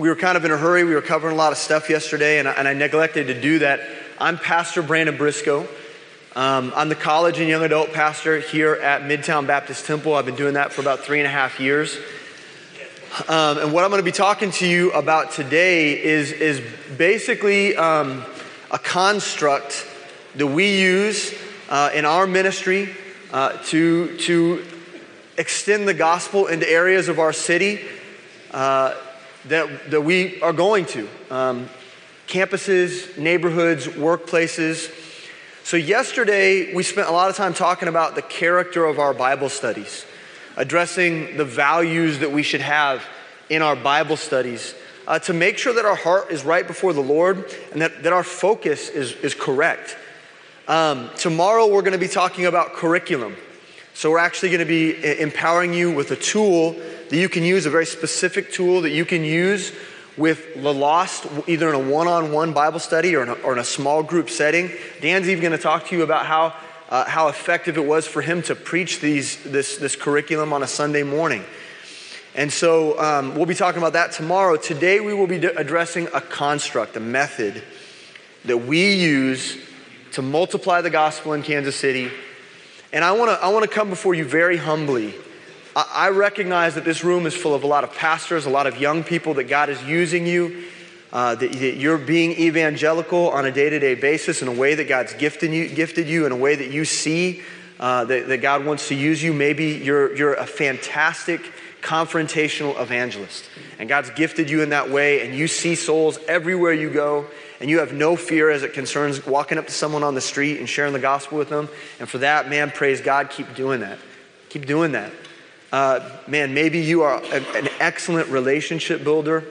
we were kind of in a hurry. We were covering a lot of stuff yesterday, and I, and I neglected to do that. I'm Pastor Brandon Briscoe. Um, I'm the college and young adult pastor here at Midtown Baptist Temple. I've been doing that for about three and a half years. Um, and what I'm going to be talking to you about today is, is basically um, a construct that we use uh, in our ministry uh, to, to extend the gospel into areas of our city uh, that, that we are going to um, campuses, neighborhoods, workplaces. So, yesterday we spent a lot of time talking about the character of our Bible studies, addressing the values that we should have in our Bible studies. Uh, to make sure that our heart is right before the Lord and that, that our focus is, is correct. Um, tomorrow, we're going to be talking about curriculum. So, we're actually going to be empowering you with a tool that you can use, a very specific tool that you can use with the lost, either in a one on one Bible study or in, a, or in a, small group setting. Dan's even going to talk to you about how, uh, how effective it was for him to preach these, this, this curriculum on a Sunday morning. And so um, we'll be talking about that tomorrow. Today, we will be addressing a construct, a method that we use to multiply the gospel in Kansas City. And I want to I want to come before you very humbly. I, recognize that this room is full of a lot of pastors, a lot of young people that God is using you. Uh, that, that, you're being evangelical on a day-to-day basis in a way that God's gifted you, gifted you in a way that you see uh, that, that God wants to use you. Maybe you're, you're a fantastic confrontational evangelist, and God's gifted you in that way, and you see souls everywhere you go and you have no fear as it concerns walking up to someone on the street and sharing the gospel with them. And for that, man, praise God, keep doing that. Keep doing that. Uh, man, maybe you are an excellent relationship builder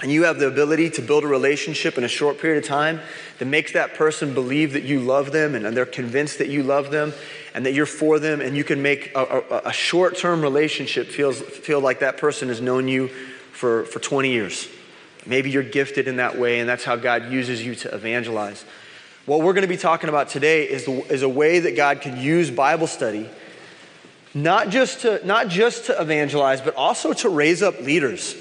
and you have the ability to build a relationship in a short period of time that makes that person believe that you love them and they're convinced that you love them and that you're for them and you can make a, a, a short-term relationship feels, feel like that person has known you for, for 20 years Maybe you're gifted in that way, and that's how God uses you to evangelize. What we're going to be talking about today is, the, is a way that God can use Bible study not just to, not just to evangelize, but also to raise up leaders.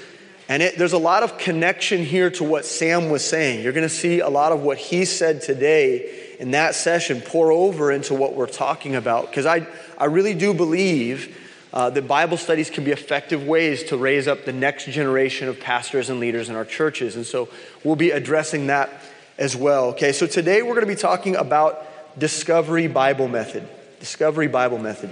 And it, there's a lot of connection here to what Sam was saying. You're going to see a lot of what he said today in that session pour over into what we're talking about. Because I, I really do believe uh, that Bible studies can be effective ways to raise up the next generation of pastors and leaders in our churches. And so we'll be addressing that as well. Okay, so today we're going to be talking about Discovery Bible Method. Discovery Bible Method.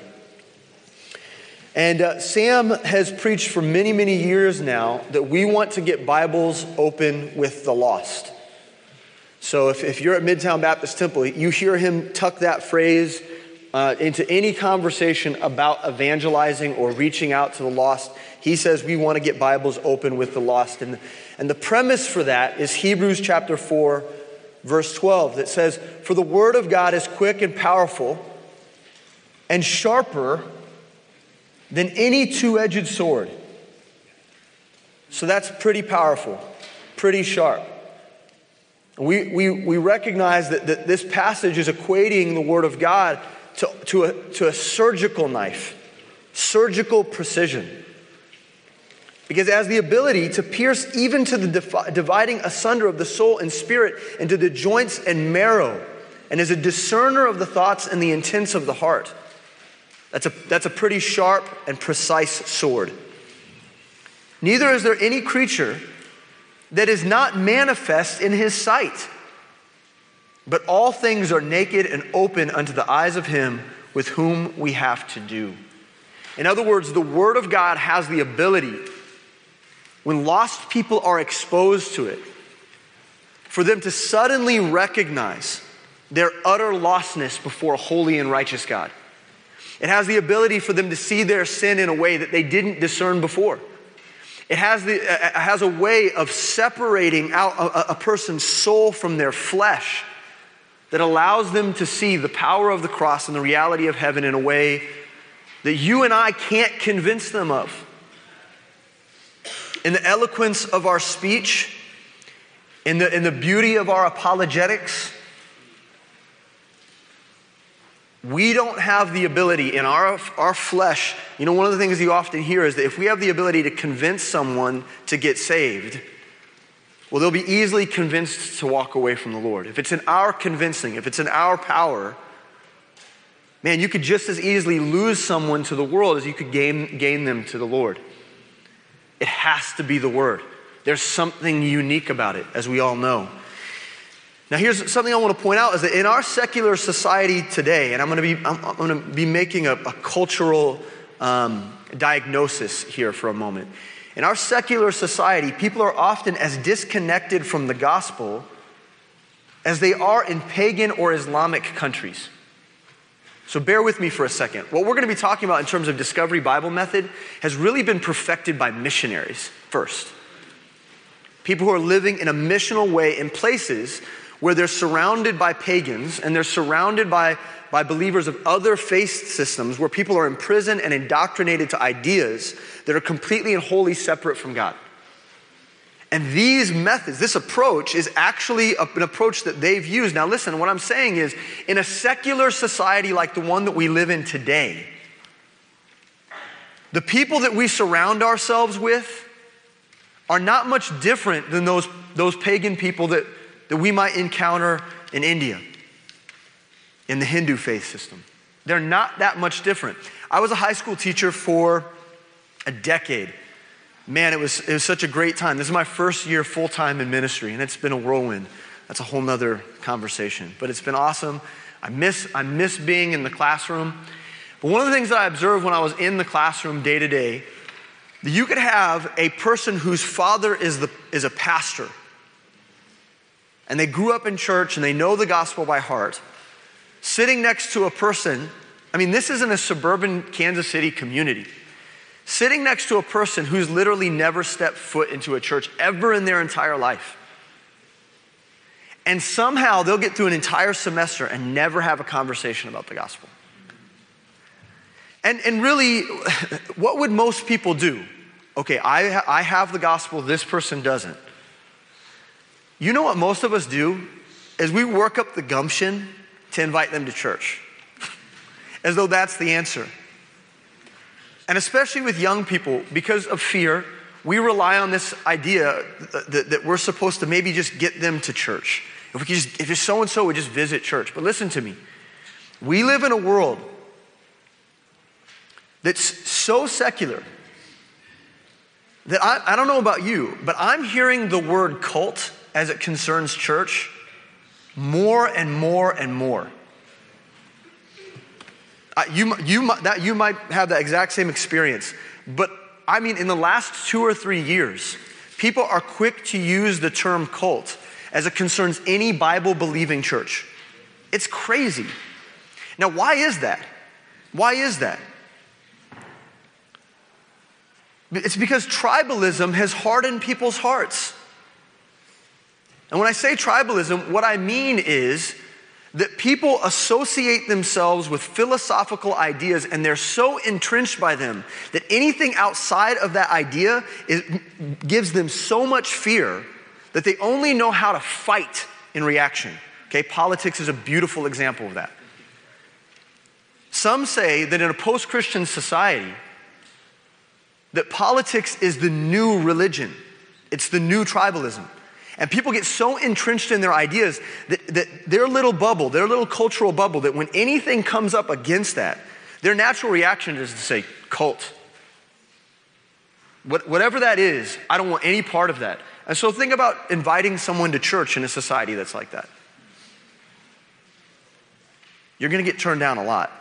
And uh, Sam has preached for many, many years now that we want to get Bibles open with the lost. So if, if you're at Midtown Baptist Temple, you hear him tuck that phrase uh, into any conversation about evangelizing or reaching out to the lost, he says we want to get Bibles open with the lost. And, and the premise for that is Hebrews chapter 4, verse 12, that says, For the word of God is quick and powerful and sharper than any two edged sword. So that's pretty powerful, pretty sharp. We, we, we recognize that, that this passage is equating the Word of God to, to, a, to a surgical knife, surgical precision. Because it has the ability to pierce even to the dividing asunder of the soul and spirit into the joints and marrow, and is a discerner of the thoughts and the intents of the heart. That's a, that's a pretty sharp and precise sword. Neither is there any creature that is not manifest in his sight. But all things are naked and open unto the eyes of him with whom we have to do. In other words, the Word of God has the ability, when lost people are exposed to it, for them to suddenly recognize their utter lostness before a holy and righteous God. It has the ability for them to see their sin in a way that they didn't discern before. It has, the, it has a way of separating out a, a person's soul from their flesh that allows them to see the power of the cross and the reality of heaven in a way that you and I can't convince them of. In the eloquence of our speech, in the, in the beauty of our apologetics, we don't have the ability in our, our flesh. You know, one of the things you often hear is that if we have the ability to convince someone to get saved, well, they'll be easily convinced to walk away from the Lord. If it's in our convincing, if it's in our power, man, you could just as easily lose someone to the world as you could gain, gain them to the Lord. It has to be the Word. There's something unique about it, as we all know. Now, here's something I want to point out is that in our secular society today, and I'm going to be, I'm, going to be making a, a cultural um, diagnosis here for a moment. In our secular society, people are often as disconnected from the gospel as they are in pagan or Islamic countries. So bear with me for a second. What we're going to be talking about in terms of Discovery Bible Method has really been perfected by missionaries first. People who are living in a missional way in places where they're surrounded by pagans and they're surrounded by, by believers of other faith systems, where people are imprisoned and indoctrinated to ideas that are completely and wholly separate from God. And these methods, this approach, is actually an approach that they've used. Now, listen, what I'm saying is in a secular society like the one that we live in today, the people that we surround ourselves with are not much different than those, those pagan people that that we might encounter in India, in the Hindu faith system. They're not that much different. I was a high school teacher for a decade. Man, it was, it was such a great time. This is my first year full time in ministry, and it's been a whirlwind. That's a whole nother conversation. But it's been awesome. I miss, I miss being in the classroom. But one of the things that I observed when I was in the classroom day to day, that you could have a person whose father is, the, is a pastor and they grew up in church and they know the gospel by heart, sitting next to a person, I mean, this isn't a suburban Kansas City community. Sitting next to a person who's literally never stepped foot into a church ever in their entire life. And somehow they'll get through an entire semester and never have a conversation about the gospel. And, and really, what would most people do? Okay, I, I have the gospel, this person doesn't. You know what most of us do? Is we work up the gumption to invite them to church, as though that's the answer. And especially with young people, because of fear, we rely on this idea that, that we're supposed to maybe just get them to church. If we just, if so and so, we just visit church. But listen to me. We live in a world that's so secular that I, I don't know about you, but I'm hearing the word cult as it concerns church more and more and more. You, you, that, you might have the exact same experience, but I mean, in the last two or three years, people are quick to use the term cult as it concerns any Bible believing church. It's crazy. Now, why is that? Why is that? It's because tribalism has hardened people's hearts. And when I say tribalism, what I mean is that people associate themselves with philosophical ideas and they're so entrenched by them that anything outside of that idea is, gives them so much fear that they only know how to fight in reaction. Okay, politics is a beautiful example of that. Some say that in a post Christian society, that politics is the new religion, it's the new tribalism. And people get so entrenched in their ideas that, that their little bubble, their little cultural bubble, that when anything comes up against that, their natural reaction is to say, cult. What, whatever that is, I don't want any part of that. And so think about inviting someone to church in a society that's like that. You're going to get turned down a lot.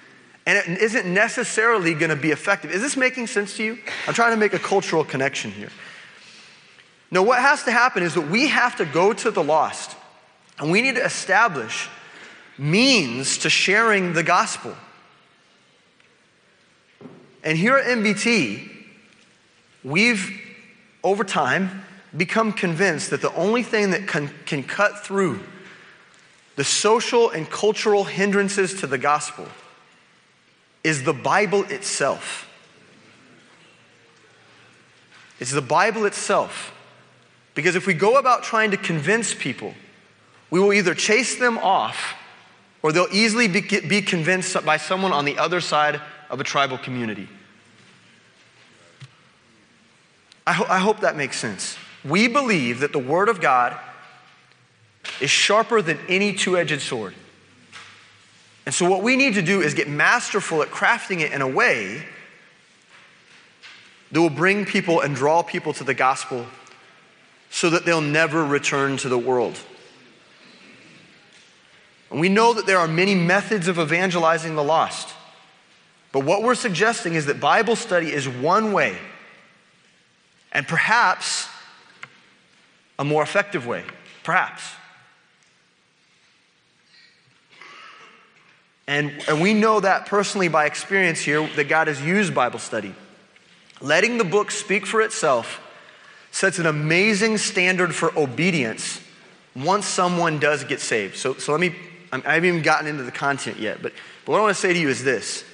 and it isn't necessarily going to be effective. Is this making sense to you? I'm trying to make a cultural connection here. No, what has to happen is that we have to go to the lost and we need to establish means to sharing the gospel. And here at MBT, we've over time, become convinced that the only thing that can, can cut through the social and cultural hindrances to the gospel is the Bible itself. It's the Bible itself. Because if we go about trying to convince people, we will either chase them off or they'll easily be, be convinced by someone on the other side of a tribal community. I, ho- I hope that makes sense. We believe that the Word of God is sharper than any two edged sword. And so, what we need to do is get masterful at crafting it in a way that will bring people and draw people to the gospel so that they'll never return to the world. And we know that there are many methods of evangelizing the lost. But what we're suggesting is that Bible study is one way, and perhaps a more effective way. Perhaps. And, and we know that personally by experience here that God has used Bible study. Letting the book speak for itself sets an amazing standard for obedience once someone does get saved. So, so let me, I haven't even gotten into the content yet, but, but what I want to say to you is this.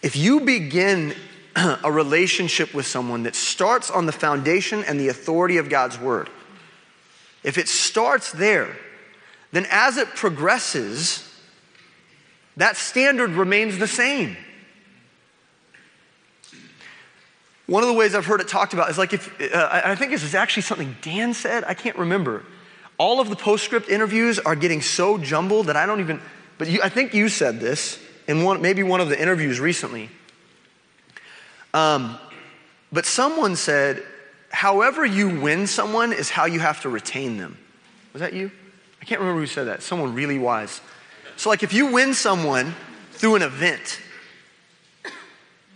If you begin a relationship with someone that starts on the foundation and the authority of God's word, if it starts there, then as it progresses, that standard remains the same. One of the ways I've heard it talked about is like if, uh, I think this is actually something Dan said, I can't remember. All of the postscript interviews are getting so jumbled that I don't even, but you, I think you said this in one, maybe one of the interviews recently. Um, but someone said, however you win someone is how you have to retain them. Was that you? I can't remember who said that. Someone really wise. So, like, if you win someone through an event,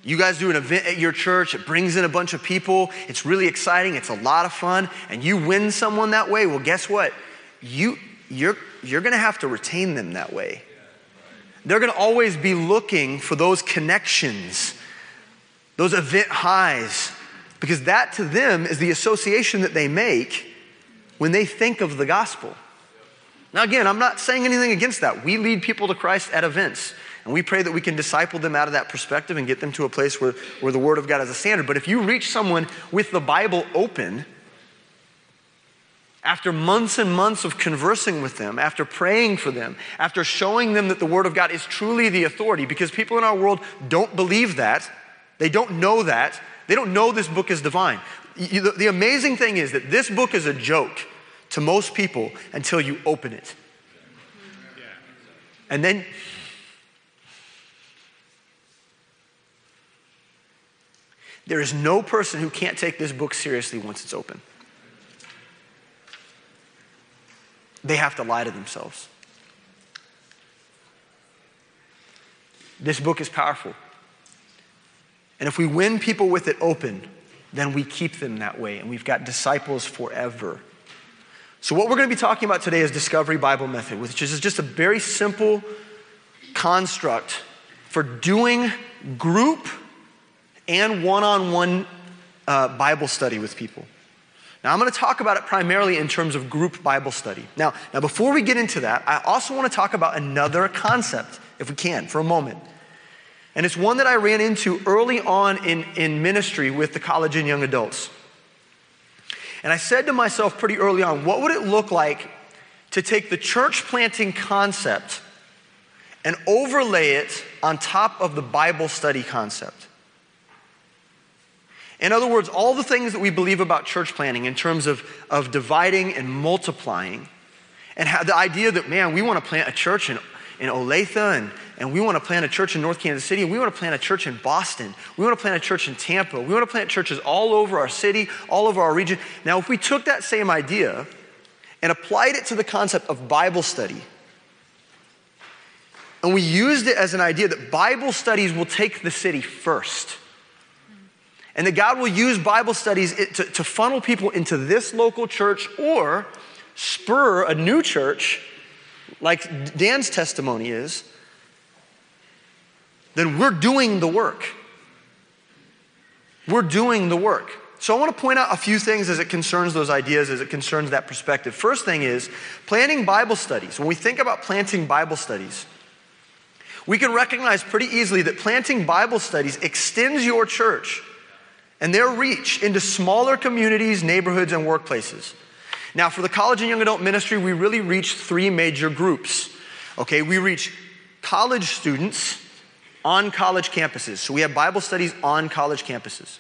you guys do an event at your church, it brings in a bunch of people, it's really exciting, it's a lot of fun, and you win someone that way, well, guess what? You, you're, you're gonna have to retain them that way. They're gonna always be looking for those connections, those event highs, because that to them is the association that they make when they think of the gospel. Now, again, I'm not saying anything against that. We lead people to Christ at events, and we pray that we can disciple them out of that perspective and get them to a place where, where the Word of God is a standard. But if you reach someone with the Bible open, after months and months of conversing with them, after praying for them, after showing them that the Word of God is truly the authority, because people in our world don't believe that, they don't know that, they don't know this book is divine. The, the amazing thing is that this book is a joke to most people until you open it. And then there is no person who can't take this book seriously once it's open. They have to lie to themselves. This book is powerful. And if we win people with it open, then we keep them that way, and we've got disciples forever. So, what we're going to be talking about today is Discovery Bible Method, which is just a very simple construct for doing group and one on one Bible study with people. Now, I'm going to talk about it primarily in terms of group Bible study. Now, now, before we get into that, I also want to talk about another concept, if we can, for a moment. And it's one that I ran into early on in, in ministry with the college and young adults. And I said to myself pretty early on, what would it look like to take the church planting concept and overlay it on top of the Bible study concept? In other words, all the things that we believe about church planting in terms of, of dividing and multiplying, and the idea that, man, we want to plant a church in, in Olathe and, and we want to plant a church in North Kansas City, and we want to plant a church in Boston. We want to plant a church in Tampa. We want to plant churches all over our city, all over our region. Now, if we took that same idea and applied it to the concept of Bible study, and we used it as an idea that Bible studies will take the city first. And that God will use Bible studies to, to funnel people into this local church or spur a new church, like Dan's testimony is, then we're doing the work. We're doing the work. So I want to point out a few things as it concerns those ideas, as it concerns that perspective. First thing is planning Bible studies. When we think about planting Bible studies, we can recognize pretty easily that planting Bible studies extends your church and their reach into smaller communities, neighborhoods, and workplaces. Now, for the college and young adult ministry, we really reach three major groups. Okay, we reach college students on college campuses. So we have Bible studies on college campuses.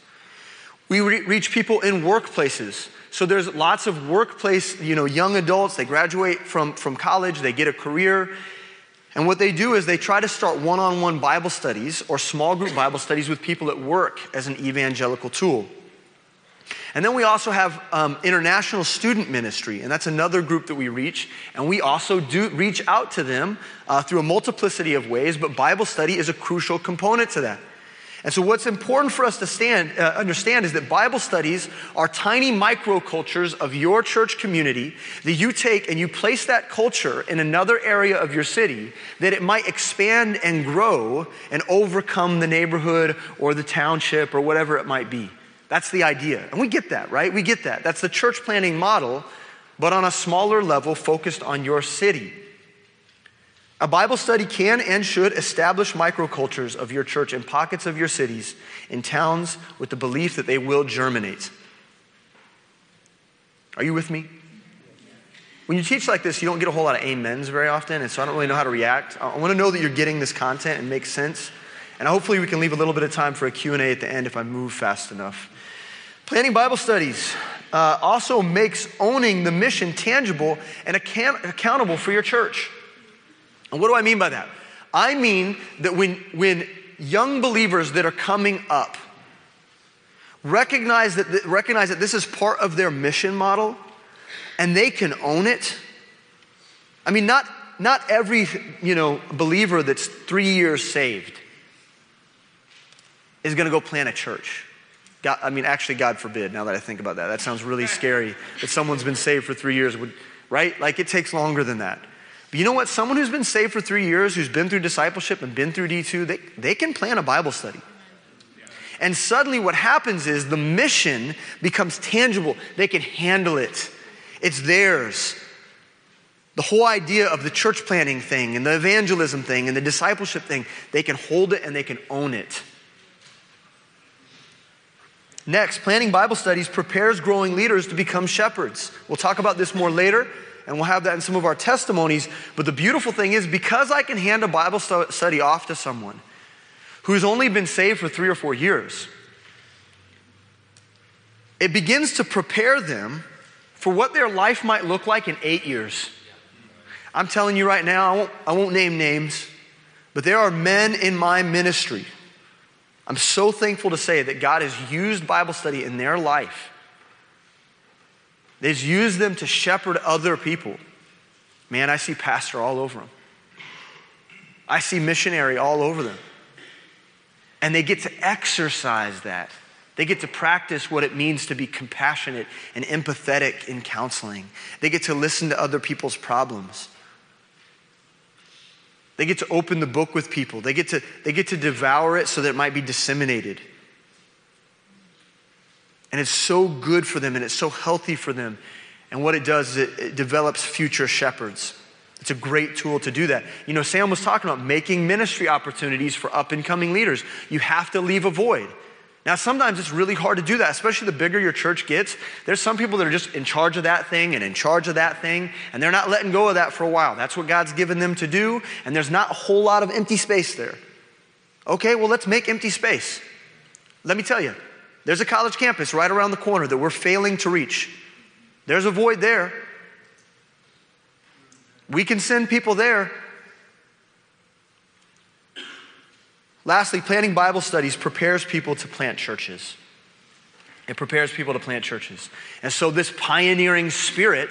We re- reach people in workplaces. So there's lots of workplace, you know, young adults, they graduate from, from college, they get a career, and what they do is they try to start one on one Bible studies or small group Bible studies with people at work as an evangelical tool. And then we also have um, international student ministry, and that's another group that we reach. And we also do reach out to them uh, through a multiplicity of ways, but Bible study is a crucial component to that. And so, what's important for us to stand, uh, understand is that Bible studies are tiny microcultures of your church community that you take and you place that culture in another area of your city that it might expand and grow and overcome the neighborhood or the township or whatever it might be. That's the idea. And we get that, right? We get that. That's the church planning model, but on a smaller level focused on your city. A Bible study can and should establish microcultures of your church in pockets of your cities, in towns, with the belief that they will germinate. Are you with me? When you teach like this, you don't get a whole lot of amens very often, and so I don't really know how to react. I want to know that you're getting this content and makes sense. And hopefully we can leave a little bit of time for a Q&A at the end if I move fast enough. Planning Bible studies uh, also makes owning the mission tangible and account- accountable for your church. And what do I mean by that? I mean that when, when young believers that are coming up recognize that, recognize that this is part of their mission model and they can own it. I mean, not, not every you know, believer that's three years saved is going to go plant a church. God, I mean, actually, God forbid, now that I think about that. That sounds really scary that someone's been saved for three years, would, right? Like, it takes longer than that. But you know what? Someone who's been saved for three years, who's been through discipleship and been through D2, they, they can plan a Bible study. And suddenly, what happens is the mission becomes tangible. They can handle it, it's theirs. The whole idea of the church planting thing and the evangelism thing and the discipleship thing, they can hold it and they can own it. Next, planning Bible studies prepares growing leaders to become shepherds. We'll talk about this more later and we'll have that in some of our testimonies. But the beautiful thing is, because I can hand a Bible study off to someone who's only been saved for three or four years, it begins to prepare them for what their life might look like in eight years. I'm telling you right now, I won't, I won't name names, but there are men in my ministry. I'm so thankful to say that God has used Bible study in their life He's used them to shepherd other people. Man, I see pastor all over them. I see missionary all over them. And they get to exercise that. They get to practice what it means to be compassionate and empathetic in counseling. They get to listen to other people's problems. They get to open the book with people. They get to, they get to devour it so that it might be disseminated. And it's so good for them and it's so healthy for them. And what it does is it, it develops future shepherds. It's a great tool to do that. You know, Sam was talking about making ministry opportunities for up and coming leaders. You have to leave a void. Now, sometimes it's really hard to do that, especially the bigger your church gets. There's some people that are just in charge of that thing and in charge of that thing, and they're not letting go of that for a while. That's what God's given them to do, and there's not a whole lot of empty space there. Okay, well, let's make empty space. Let me tell you, there's a college campus right around the corner that we're failing to reach. There's a void there. We can send people there. Lastly, planning Bible studies prepares people to plant churches. It prepares people to plant churches. And so, this pioneering spirit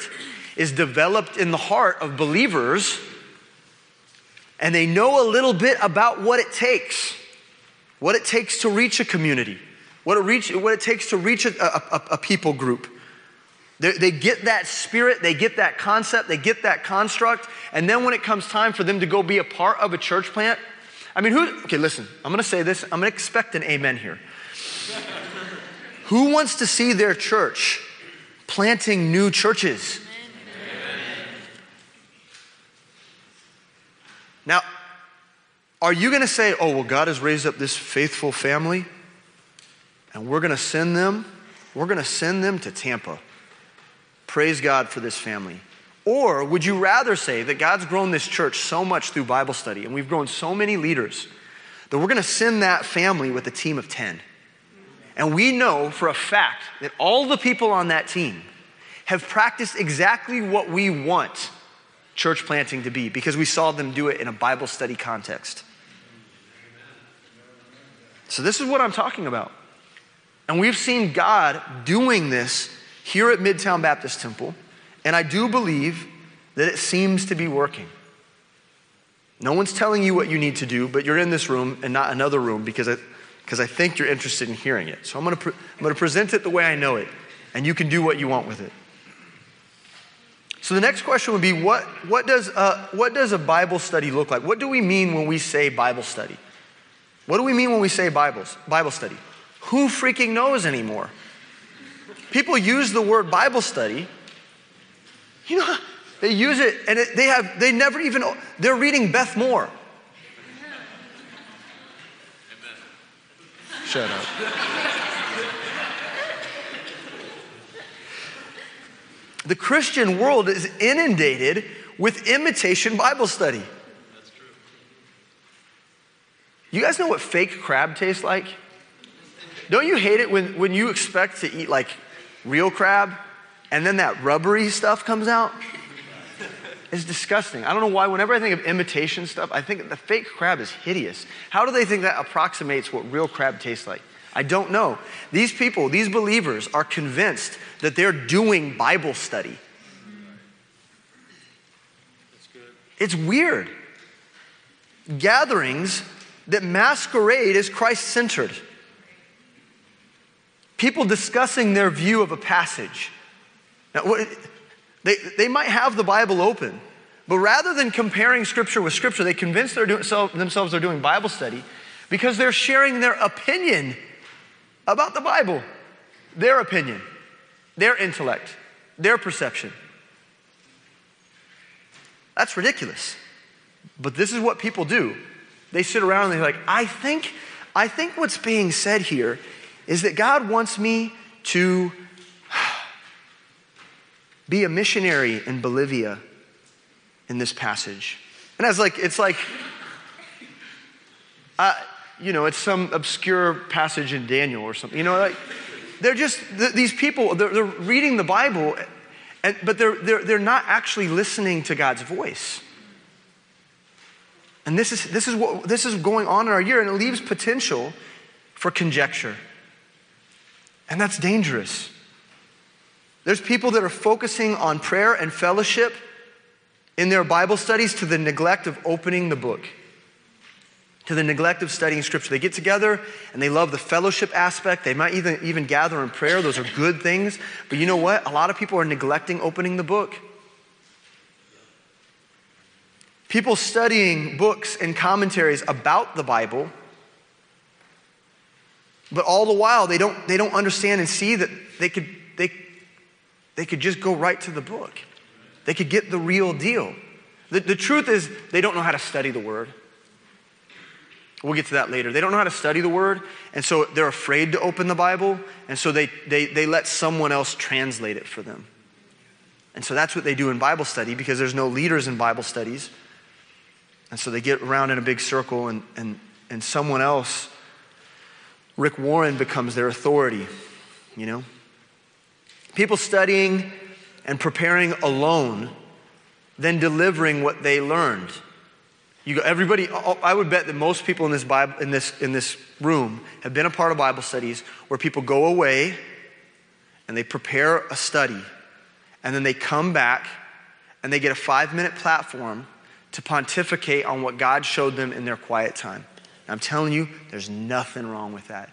is developed in the heart of believers, and they know a little bit about what it takes, what it takes to reach a community what it, reach, what it takes to reach a, a, a people group. They, they get that spirit, they get that concept, they get that construct, and then when it comes time for them to go be a part of a church plant, I mean, who, okay, listen, I'm gonna say this, I'm gonna expect an amen here. Who wants to see their church planting new churches? Now, are you going to say, oh, well, God has raised up this faithful family and we're going to send them, we're going to send them to Tampa. Praise God for this family. Or would you rather say that God's grown this church so much through Bible study and we've grown so many leaders that we're going to send that family with a team of 10? And we know for a fact that all the people on that team have practiced exactly what we want church planting to be because we saw them do it in a Bible study context. So, this is what I'm talking about. And we've seen God doing this here at Midtown Baptist Temple, and I do believe that it seems to be working. No one's telling you what you need to do, but you're in this room and not another room because I, because I think you're interested in hearing it. So I'm going, to pre- I'm going to present it the way I know it, and you can do what you want with it. So the next question would be what, what, does a, what does a Bible study look like? What do we mean when we say Bible study? What do we mean when we say Bibles, Bible study? Who freaking knows anymore? People use the word Bible study. You know, they use it and it, they have, they never even, they're reading Beth Moore. Shut up. the Christian world is inundated with imitation Bible study. That's true. You guys know what fake crab tastes like? Don't you hate it when, when you expect to eat like real crab and then that rubbery stuff comes out? It's disgusting. I don't know why, whenever I think of imitation stuff, I think the fake crab is hideous. How do they think that approximates what real crab tastes like? I don't know. These people, these believers, are convinced that they're doing Bible study. It's weird. Gatherings that masquerade as Christ centered. People discussing their view of a passage. Now, what, they, they might have the Bible open, but rather than comparing Scripture with Scripture, they convince themselves they're doing Bible study because they're sharing their opinion about the Bible, their opinion, their intellect, their perception. That's ridiculous. But this is what people do. They sit around and they're like, I think, I think what's being said here is that God wants me to be a missionary in Bolivia in this passage. And it's like, it's like, uh, you know, it's some obscure passage in Daniel or something. You know, like, they're just, th- these people, they're, they're, reading the Bible, and, but they're, they're, they're not actually listening to God's voice. And this is, this, is what, this is going on in our year, and it leaves potential for conjecture. And that's dangerous. There's people that are focusing on prayer and fellowship in their Bible studies to the neglect of opening the book, to the neglect of studying Scripture. They get together and they love the fellowship aspect. They might even, even gather in prayer. Those are good things. But you know what? A lot of people are neglecting opening the book. People studying books and commentaries about the Bible, but all the while they don't, they don't understand and see that they could, they, they could just go right to the book. They could get the real deal. The, the truth is, they don't know how to study the Word. We'll get to that later. They don't know how to study the Word, and so they're afraid to open the Bible, and so they, they, they let someone else translate it for them. And so that's what they do in Bible study because there's no leaders in Bible studies. And so they get around in a big circle, and, and, and someone else, Rick Warren, becomes their authority, you know? People studying and preparing alone, then delivering what they learned. You go, everybody, I would bet that most people in this, Bible, in, this, in this room have been a part of Bible studies where people go away and they prepare a study, and then they come back and they get a five minute platform to pontificate on what God showed them in their quiet time. I'm telling you, there's nothing wrong with that.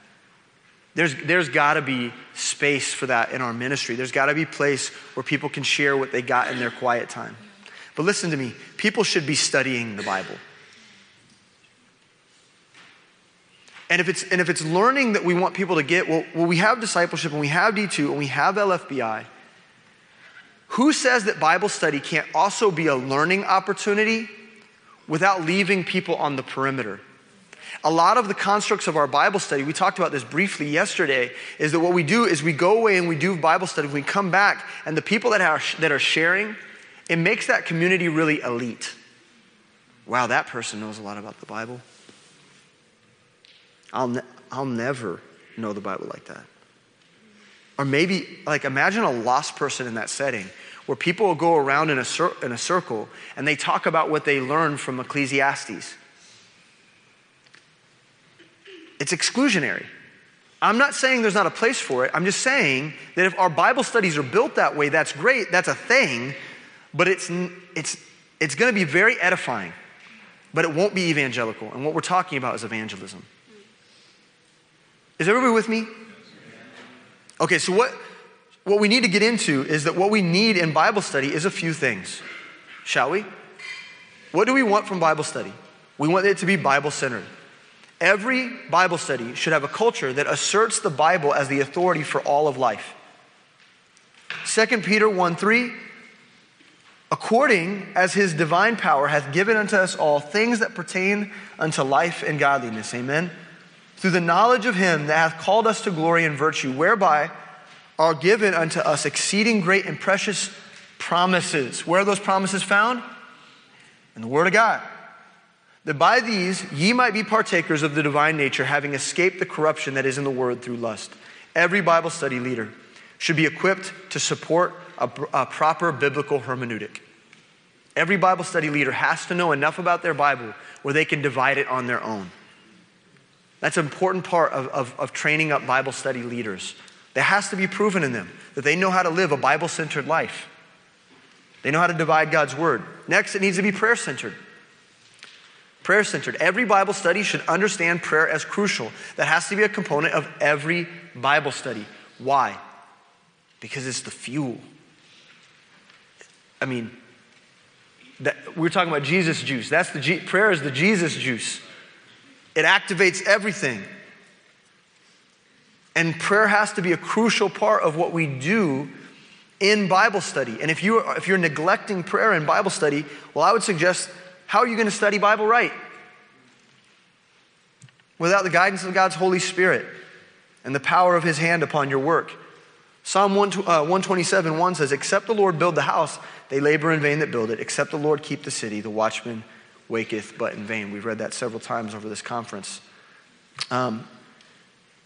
There's, there's got to be space for that in our ministry. There's got to be place where people can share what they got in their quiet time. But listen to me, people should be studying the Bible. And if it's, and if it's learning that we want people to get, well, well, we have discipleship and we have D2 and we have LFBI. Who says that Bible study can't also be a learning opportunity without leaving people on the perimeter? A lot of the constructs of our Bible study, we talked about this briefly yesterday, is that what we do is we go away and we do Bible study. We come back, and the people that are, that are sharing, it makes that community really elite. Wow, that person knows a lot about the Bible. I'll, ne- I'll never know the Bible like that. Or maybe, like, imagine a lost person in that setting where people will go around in a, cir- in a circle and they talk about what they learned from Ecclesiastes. It's exclusionary. I'm not saying there's not a place for it. I'm just saying that if our Bible studies are built that way, that's great, that's a thing, but it's, it's, it's going to be very edifying, but it won't be evangelical. And what we're talking about is evangelism. Is everybody with me? Okay, so what, what we need to get into is that what we need in Bible study is a few things. Shall we? What do we want from Bible study? We want it to be Bible centered. Every Bible study should have a culture that asserts the Bible as the authority for all of life. 2 Peter 1 3, according as his divine power hath given unto us all things that pertain unto life and godliness. Amen through the knowledge of him that hath called us to glory and virtue, whereby are given unto us exceeding great and precious promises. Where are those promises found? In the Word of God. That by these ye might be partakers of the divine nature, having escaped the corruption that is in the world through lust. Every Bible study leader should be equipped to support a, a proper biblical hermeneutic. Every Bible study leader has to know enough about their Bible where they can divide it on their own. That's an important part of, of, of training up Bible study leaders. There has to be proven in them that they know how to live a Bible centered life. They know how to divide God's word. Next, it needs to be prayer centered. Prayer centered. Every Bible study should understand prayer as crucial. That has to be a component of every Bible study. Why? Because it's the fuel. I mean, that, we're talking about Jesus juice. That's the prayer is the Jesus juice. It activates everything. And prayer has to be a crucial part of what we do in Bible study. And if, you are, if you're neglecting prayer in Bible study, well, I would suggest how are you going to study Bible right? Without the guidance of God's Holy Spirit and the power of His hand upon your work. Psalm 127 uh, 1 says, Except the Lord build the house, they labor in vain that build it. Except the Lord keep the city, the watchman waketh but in vain. We've read that several times over this conference. Um,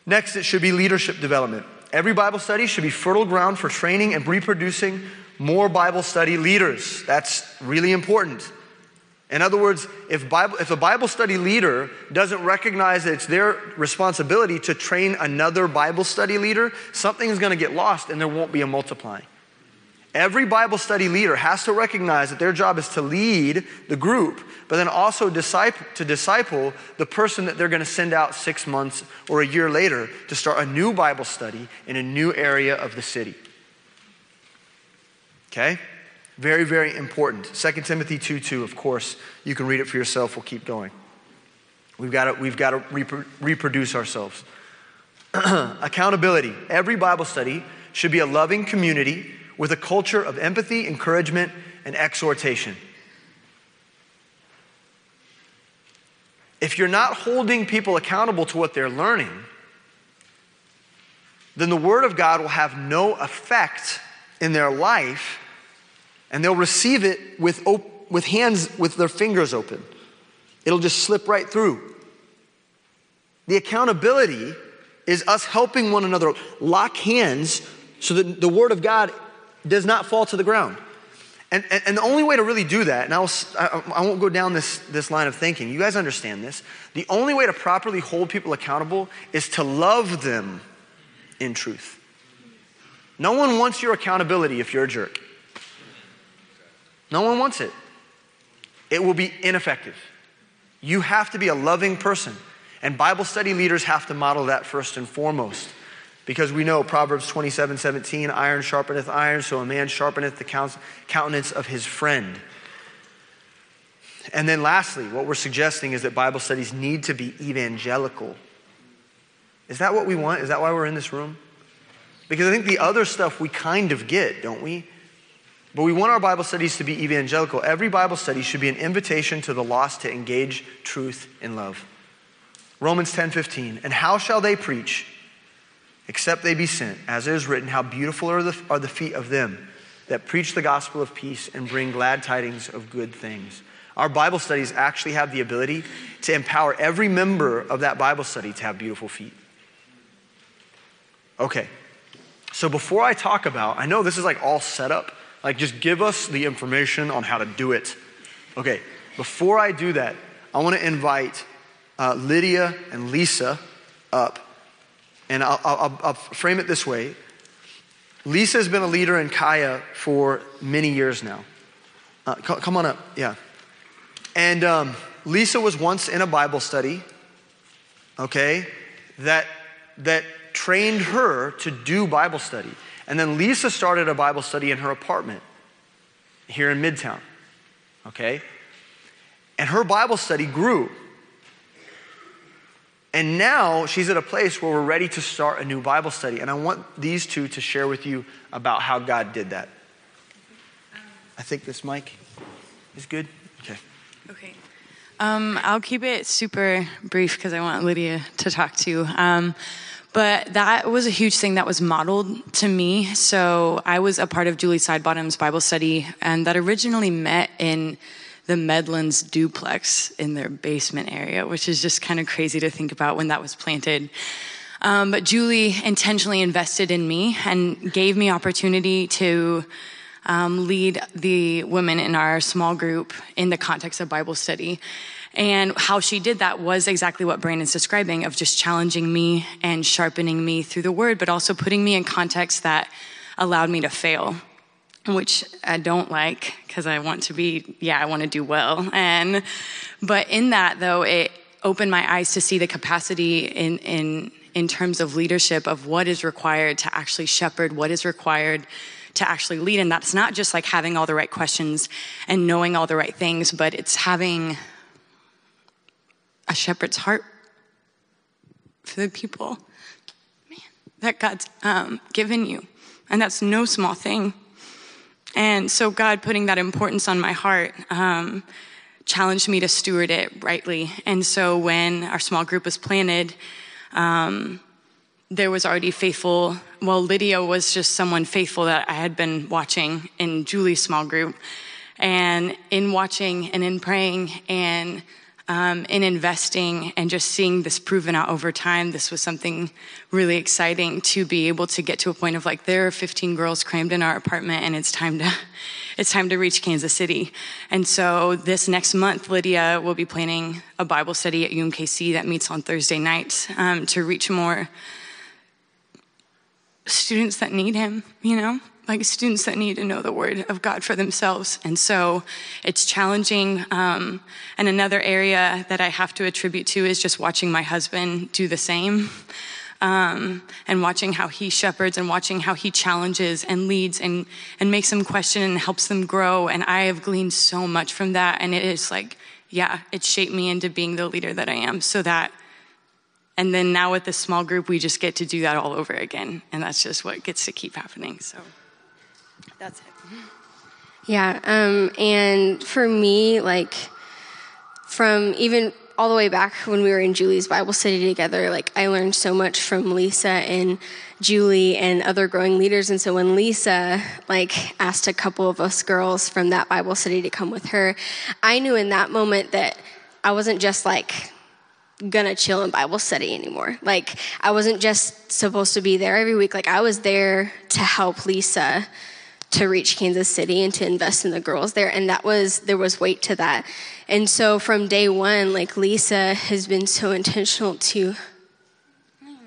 next, it should be leadership development. Every Bible study should be fertile ground for training and reproducing more Bible study leaders. That's really important. In other words, if, Bible, if a Bible study leader doesn't recognize that it's their responsibility to train another Bible study leader, something is going to get lost and there won't be a multiplying. Every Bible study leader has to recognize that their job is to lead the group, but then also disciple, to disciple the person that they're going to send out six months or a year later to start a new Bible study in a new area of the city. Okay? Very, very important. 2 Timothy 2 2, of course. You can read it for yourself. We'll keep going. We've got to, we've got to repro- reproduce ourselves. Accountability. Every Bible study should be a loving community with a culture of empathy, encouragement, and exhortation. If you're not holding people accountable to what they're learning, then the Word of God will have no effect in their life, and they'll receive it with, op- with hands, with their fingers open. It'll just slip right through. The accountability is us helping one another lock hands so that the Word of God does not fall to the ground. And, and, and, the only way to really do that, and I'll, I, I won't go down this, this line of thinking, you guys understand this. The only way to properly hold people accountable is to love them in truth. No one wants your accountability if you're a jerk. No one wants it. It will be ineffective. You have to be a loving person. And Bible study leaders have to model that first and foremost. Because we know Proverbs 27 17, iron sharpeneth iron, so a man sharpeneth the countenance of his friend. And then lastly, what we're suggesting is that Bible studies need to be evangelical. Is that what we want? Is that why we're in this room? Because I think the other stuff we kind of get, don't we? But we want our Bible studies to be evangelical. Every Bible study should be an invitation to the lost to engage truth in love. Romans 10:15. And how shall they preach except they be sent? As it is written, how beautiful are the, are the feet of them that preach the gospel of peace and bring glad tidings of good things. Our Bible studies actually have the ability to empower every member of that Bible study to have beautiful feet. Okay. So before I talk about, I know this is like all set up. Like, just give us the information on how to do it. Okay, before I do that, I want to invite uh, Lydia and Lisa up. And I'll, I'll, I'll, frame it this way Lisa has been a leader in Kaya for many years now. Uh, come on up, yeah. And um, Lisa was once in a Bible study, okay, that, that trained her to do Bible study. And then Lisa started a Bible study in her apartment here in Midtown. Okay? And her Bible study grew. And now she's at a place where we're ready to start a new Bible study. And I want these two to share with you about how God did that. I think this mic is good. Okay. Okay. Um, I'll keep it super brief because I want Lydia to talk to. Um, but that was a huge thing that was modeled to me. So I was a part of Julie Sidebottom's Bible study, and that originally met in the Medlins duplex in their basement area, which is just kind of crazy to think about when that was planted. Um, but Julie intentionally invested in me and gave me opportunity to um, lead the women in our small group in the context of Bible study. And how she did that was exactly what Brandon's describing of just challenging me and sharpening me through the word, but also putting me in context that allowed me to fail, which I don't like because I want to be, yeah, I want to do well. And, but in that though, it opened my eyes to see the capacity in, in, in terms of leadership of what is required to actually shepherd, what is required to actually lead. And that's not just like having all the right questions and knowing all the right things, but it's having a shepherd's heart for the people man, that God's um, given you. And that's no small thing. And so, God putting that importance on my heart um, challenged me to steward it rightly. And so, when our small group was planted, um, there was already faithful. Well, Lydia was just someone faithful that I had been watching in Julie's small group. And in watching and in praying and um, in investing and just seeing this proven out over time, this was something really exciting to be able to get to a point of like there are 15 girls crammed in our apartment and it's time to it's time to reach Kansas City. And so this next month, Lydia will be planning a Bible study at UMKC that meets on Thursday nights um, to reach more students that need him, you know? Like students that need to know the word of God for themselves. And so it's challenging. Um, and another area that I have to attribute to is just watching my husband do the same. Um, and watching how he shepherds and watching how he challenges and leads and, and makes them question and helps them grow. And I have gleaned so much from that. And it is like, yeah, it shaped me into being the leader that I am so that and then now with this small group, we just get to do that all over again. And that's just what gets to keep happening. So. That's it. Yeah, um, and for me, like from even all the way back when we were in Julie's Bible study together, like I learned so much from Lisa and Julie and other growing leaders. And so when Lisa like asked a couple of us girls from that Bible study to come with her, I knew in that moment that I wasn't just like gonna chill in Bible study anymore. Like I wasn't just supposed to be there every week. Like I was there to help Lisa to reach Kansas City and to invest in the girls there. And that was, there was weight to that. And so from day one, like Lisa has been so intentional to. I know.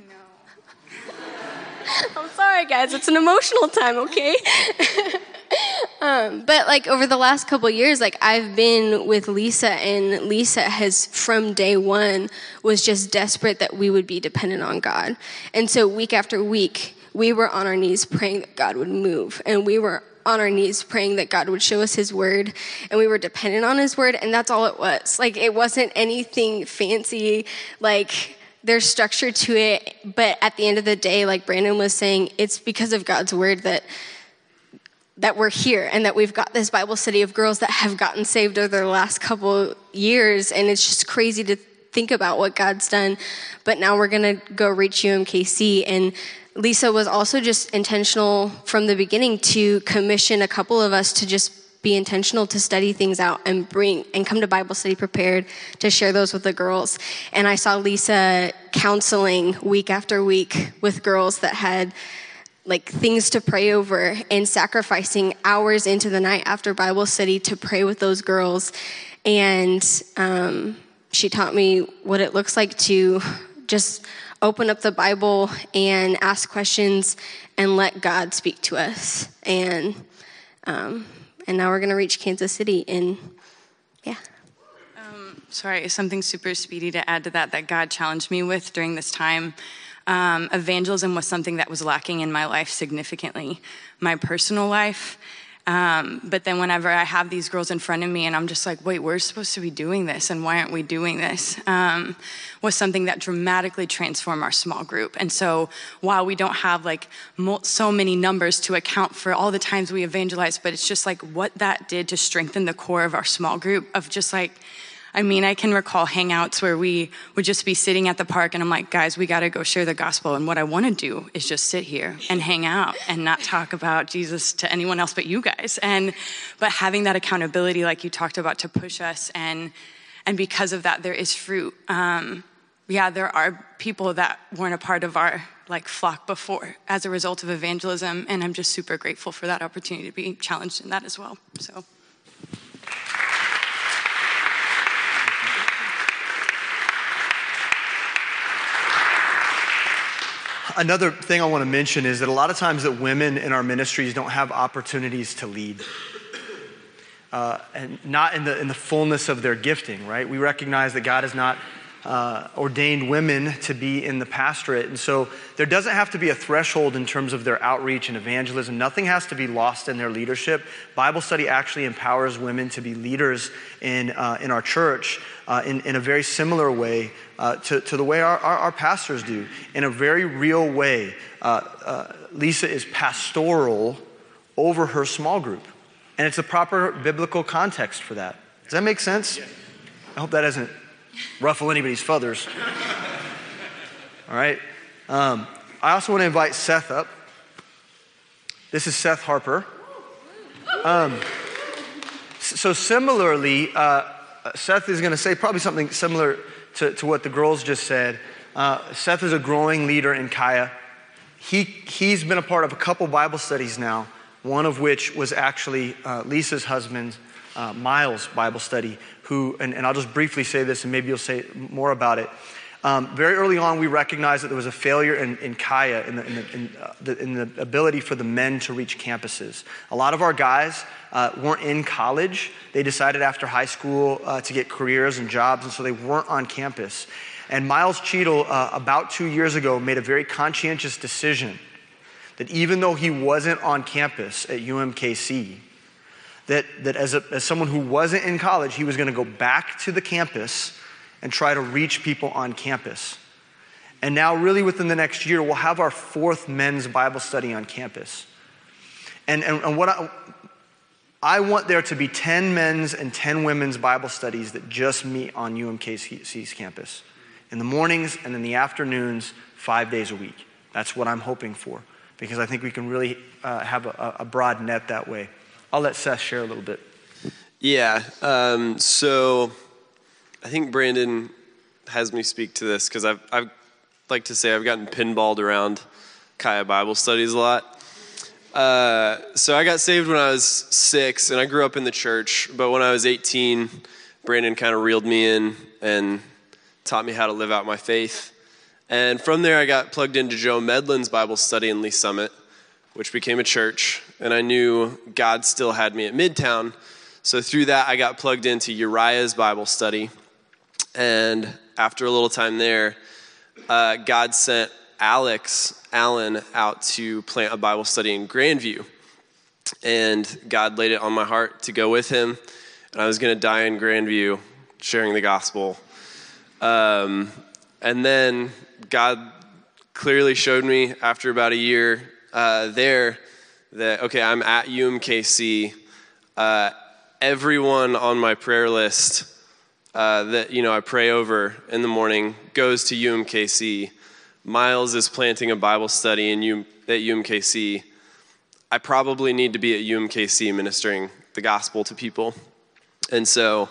I'm sorry, guys. It's an emotional time, okay? um, but like over the last couple years, like I've been with Lisa, and Lisa has from day one was just desperate that we would be dependent on God. And so week after week, we were on our knees praying that God would move. And we were on our knees praying that God would show us his word and we were dependent on his word and that's all it was. Like it wasn't anything fancy like there's structure to it, but at the end of the day, like Brandon was saying, it's because of God's word that that we're here and that we've got this Bible study of girls that have gotten saved over the last couple years, and it's just crazy to think about what God's done. But now we're gonna go reach UMKC, and Lisa was also just intentional from the beginning to commission a couple of us to just be intentional to study things out and bring and come to Bible study prepared to share those with the girls. And I saw Lisa counseling week after week with girls that had like things to pray over and sacrificing hours into the night after Bible study to pray with those girls. And um, she taught me what it looks like to just open up the Bible and ask questions and let God speak to us. And um, and now we're going to reach Kansas City. And yeah. Um, sorry, something super speedy to add to that that God challenged me with during this time. Um, evangelism was something that was lacking in my life significantly, my personal life. Um, but then whenever I have these girls in front of me and I'm just like, wait, we're supposed to be doing this and why aren't we doing this? Um, was something that dramatically transformed our small group. And so while we don't have like so many numbers to account for all the times we evangelize, but it's just like what that did to strengthen the core of our small group of just like, I mean, I can recall hangouts where we would just be sitting at the park and I'm like, guys, we got to go share the gospel. And what I want to do is just sit here and hang out and not talk about Jesus to anyone else but you guys. And, but having that accountability, like you talked about, to push us and, and because of that, there is fruit. Um, yeah, there are people that weren't a part of our like flock before as a result of evangelism. And I'm just super grateful for that opportunity to be challenged in that as well. So. Another thing I want to mention is that a lot of times that women in our ministries don't have opportunities to lead. Uh, and not in the, in the fullness of their gifting, right? We recognize that God has not uh, ordained women to be in the pastorate. And so there doesn't have to be a threshold in terms of their outreach and evangelism. Nothing has to be lost in their leadership. Bible study actually empowers women to be leaders in, uh, in our church uh, in, in a very similar way uh, to, to the way our, our, our, pastors do. In a very real way, uh, uh, Lisa is pastoral over her small group. And it's a proper biblical context for that. Does that make sense? I hope that doesn't ruffle anybody's feathers. All right. Um, I also want to invite Seth up. This is Seth Harper. Um, so, similarly, uh, Seth is going to say probably something similar to, to what the girls just said. Uh, Seth is a growing leader in Kaya. He, he's been a part of a couple Bible studies now, one of which was actually uh, Lisa's husband, uh, Miles' Bible study, who, and, and I'll just briefly say this and maybe you'll say more about it. Um, very early on, we recognized that there was a failure in, in Kaya in the, in, the, in, uh, the, in, the, ability for the men to reach campuses. A lot of our guys uh, weren't in college. They decided after high school uh, to get careers and jobs, and so they weren't on campus. And Miles Cheadle, uh, about two years ago, made a very conscientious decision that even though he wasn't on campus at UMKC, that, that as, a, as someone who wasn't in college, he was going to go back to the campus and try to reach people on campus. And now, really, within the next year, we'll have our fourth men's Bible study on campus. And, and, and what I, I want there to be 10 men's and 10 women's Bible studies that just meet on UMKC's campus in the mornings and in the afternoons, five days a week. That's what I'm hoping for because I think we can really uh, have a, a broad net that way. I'll let Seth share a little bit. Yeah. Um, so I think Brandon has me speak to this because I've, I've like to say I've gotten pinballed around Kaya Bible studies a lot. Uh, so I got saved when I was six, and I grew up in the church. But when I was 18, Brandon kind of reeled me in and taught me how to live out my faith. And from there, I got plugged into Joe Medlin's Bible study in Lee Summit, which became a church and I knew God still had me at Midtown. So through that, I got plugged into Uriah's Bible study. And after a little time there, uh, God sent Alex Allen out to plant a Bible study in Grandview. And God laid it on my heart to go with him. And I was going to die in Grandview sharing the gospel. Um, and then God clearly showed me after about a year uh, there that, okay, I'm at UMKC. Uh, everyone on my prayer list uh, that, you know, I pray over in the morning goes to UMKC. Miles is planting a Bible study in U- at UMKC. I probably need to be at UMKC ministering the gospel to people. And so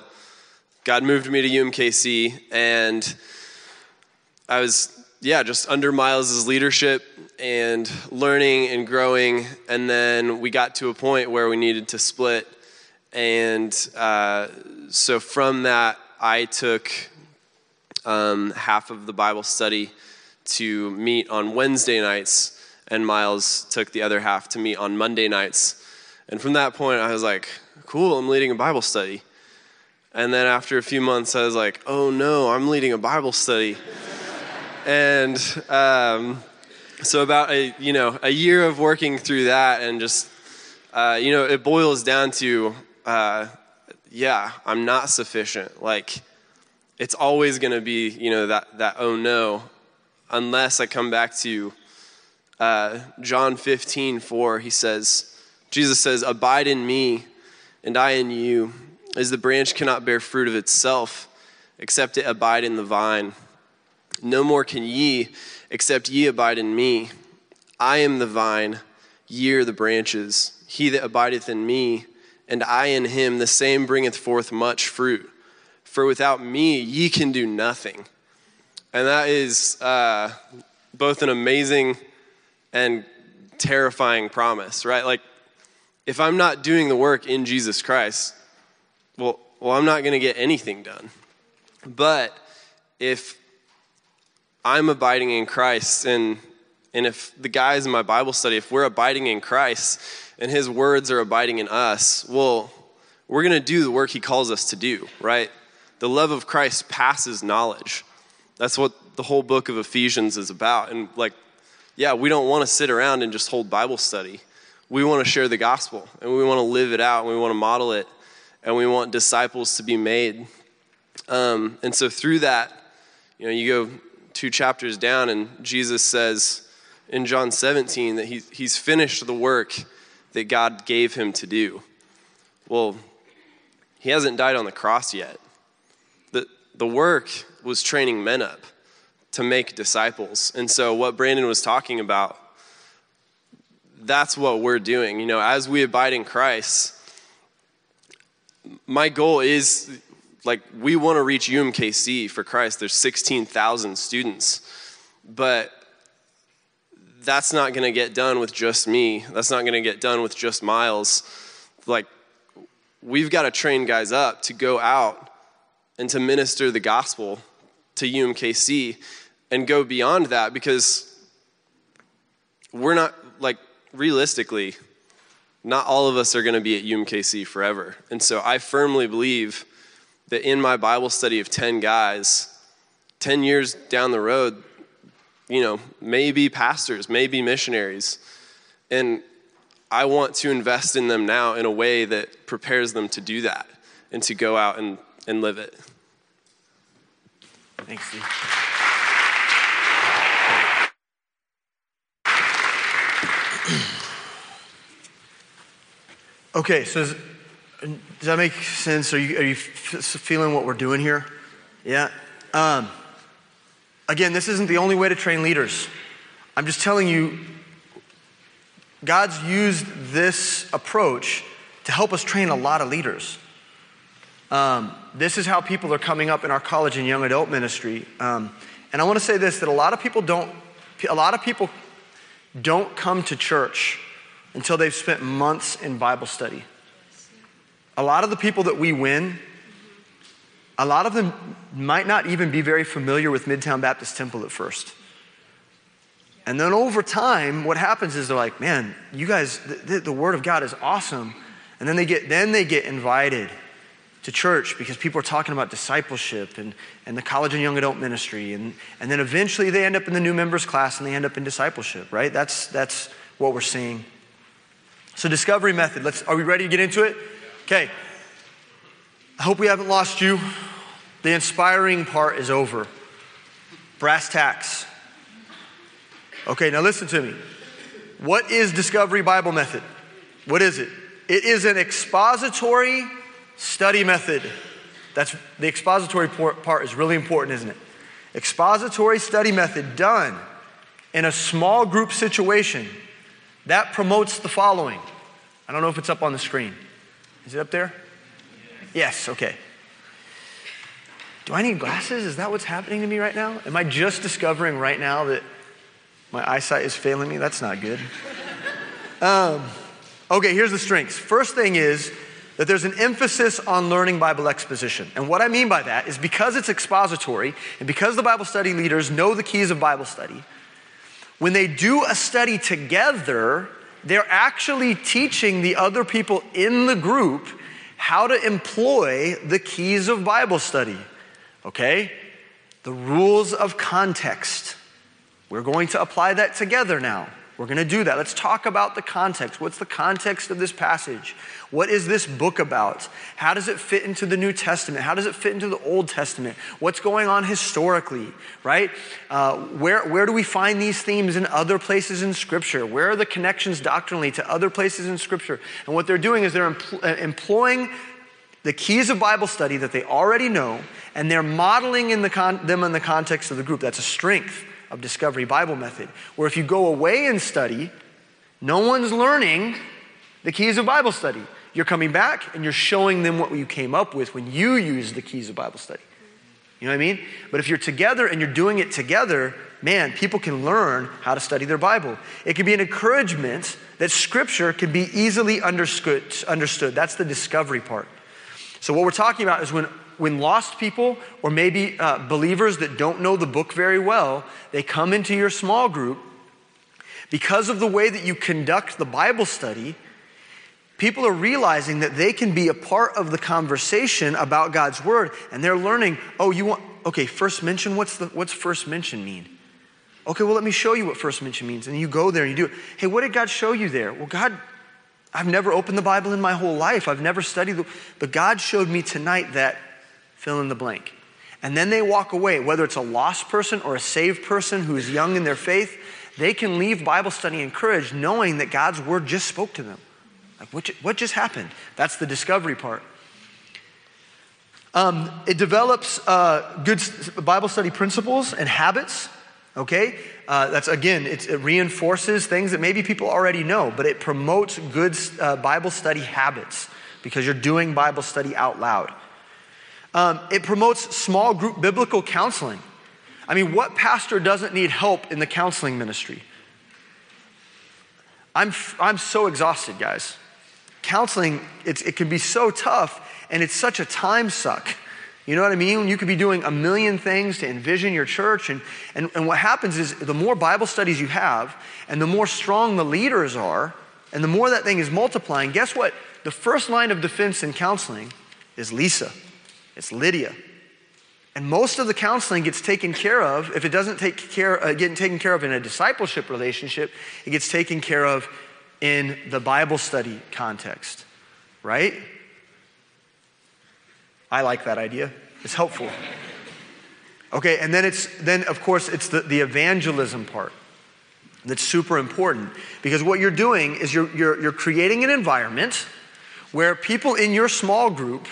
God moved me to UMKC, and I was, yeah, just under Miles's leadership and learning and growing. And then we got to a point where we needed to split. And uh, so from that, I took um, half of the Bible study to meet on Wednesday nights, and Miles took the other half to meet on Monday nights. And from that point, I was like, cool, I'm leading a Bible study. And then after a few months, I was like, oh no, I'm leading a Bible study. And um, so about a you know a year of working through that, and just uh, you know it boils down to uh, yeah, I'm not sufficient. Like it's always going to be you know that that oh no, unless I come back to uh, John 15 4. He says, Jesus says, "Abide in me, and I in you." as the branch cannot bear fruit of itself, except it abide in the vine. No more can ye, except ye abide in me. I am the vine, ye are the branches. He that abideth in me, and I in him, the same bringeth forth much fruit. For without me, ye can do nothing. And that is uh, both an amazing and terrifying promise, right? Like, if I'm not doing the work in Jesus Christ, well, well I'm not going to get anything done. But if I'm abiding in Christ and and if the guys in my Bible study, if we're abiding in Christ and his words are abiding in us, well, we're going to do the work he calls us to do, right? The love of Christ passes knowledge. That's what the whole book of Ephesians is about. And like, yeah, we don't want to sit around and just hold Bible study. We want to share the gospel and we want to live it out and we want to model it and we want disciples to be made. Um, and so through that, you know, you go two chapters down, and Jesus says in John 17 that he, he's finished the work that God gave him to do. Well, he hasn't died on the cross yet. The, the work was training men up to make disciples. And so, what Brandon was talking about, that's what we're doing. You know, as we abide in Christ, my goal is like we want to reach UMKC for Christ. There's 16,000 students, but that's not going to get done with just me. That's not going to get done with just Miles. Like we've got to train guys up to go out and to minister the gospel to UMKC and go beyond that because we're not like realistically not all of us are going to be at UMKC forever. And so I firmly believe that in my Bible study of 10 guys, 10 years down the road, you know, maybe pastors, maybe missionaries. And I want to invest in them now in a way that prepares them to do that and to go out and, and live it. Thanks, Steve. Okay, so does, that make sense? Are you, are you feeling what we're doing here? Yeah. Um, again, this isn't the only way to train leaders. I'm just telling you, God's used this approach to help us train a lot of leaders. Um, this is how people are coming up in our college and young adult ministry. Um, and I want to say this that a lot of people don't, a lot of people don't come to church until they've spent months in Bible study. A lot of the people that we win, a lot of them might not even be very familiar with Midtown Baptist Temple at first. And then over time, what happens is they're like, man, you guys, the, the, Word of God is awesome. And then they get, then they get invited to church because people are talking about discipleship and, and the college and young adult ministry. And, and then eventually they end up in the new members class and they end up in discipleship, right? That's, that's what we're seeing. So, discovery method. Let's, are we ready to get into it? Okay. I hope we haven't lost you. The inspiring part is over. Brass tacks. Okay, now listen to me. What is Discovery Bible Method? What is it? It is an expository study method. That's the expository part is really important, isn't it? Expository study method done in a small group situation that promotes the following. I don't know if it's up on the screen. Is it up there? Yes, okay. Do I need glasses? Is that what's happening to me right now? Am I just discovering right now that my eyesight is failing me? That's not good. Um, okay, here's the strengths. First thing is that there's an emphasis on learning Bible exposition. And what I mean by that is because it's expository and because the Bible study leaders know the keys of Bible study, when they do a study together, they're actually teaching the other people in the group how to employ the keys of Bible study. Okay? The rules of context. We're going to apply that together now. We're going to do that. Let's talk about the context. What's the context of this passage? What is this book about? How does it fit into the New Testament? How does it fit into the Old Testament? What's going on historically, right? Uh, where, where do we find these themes in other places in Scripture? Where are the connections doctrinally to other places in Scripture? And what they're doing is they're empl- uh, employing the keys of Bible study that they already know, and they're modeling in the con- them in the context of the group. That's a strength of Discovery Bible Method, where if you go away and study, no one's learning the keys of Bible study. You're coming back and you're showing them what you came up with when you use the keys of Bible study. You know what I mean? But if you're together and you're doing it together, man, people can learn how to study their Bible. It can be an encouragement that Scripture can be easily understood. understood. That's the discovery part. So, what we're talking about is when when lost people or maybe uh, believers that don't know the book very well, they come into your small group, because of the way that you conduct the Bible study, people are realizing that they can be a part of the conversation about God's word and they're learning, oh, you want, okay, first mention, what's, the, what's first mention mean? Okay, well, let me show you what first mention means. And you go there and you do it. Hey, what did God show you there? Well, God, I've never opened the Bible in my whole life. I've never studied, the, but God showed me tonight that fill in the blank. And then they walk away, whether it's a lost person or a saved person who's young in their faith, they can leave Bible study encouraged knowing that God's word just spoke to them. Like, what, what just happened? That's the discovery part. Um, it develops uh, good Bible study principles and habits. Okay? Uh, that's again, it reinforces things that maybe people already know, but it promotes good uh, Bible study habits because you're doing Bible study out loud. Um, it promotes small group biblical counseling. I mean, what pastor doesn't need help in the counseling ministry? I'm, I'm so exhausted, guys. Counseling, it can be so tough and it's such a time suck. You know what I mean? You could be doing a million things to envision your church. And, and, and what happens is the more Bible studies you have and the more strong the leaders are, and the more that thing is multiplying, guess what? The first line of defense in counseling is Lisa. It's Lydia. And most of the counseling gets taken care of, if it doesn't take care, uh, get taken care of in a discipleship relationship, it gets taken care of in the Bible study context, right? I like that idea. It's helpful. Okay, and then it's then of course it's the, the evangelism part that's super important because what you're doing is you're, you're, you're creating an environment where people in your small group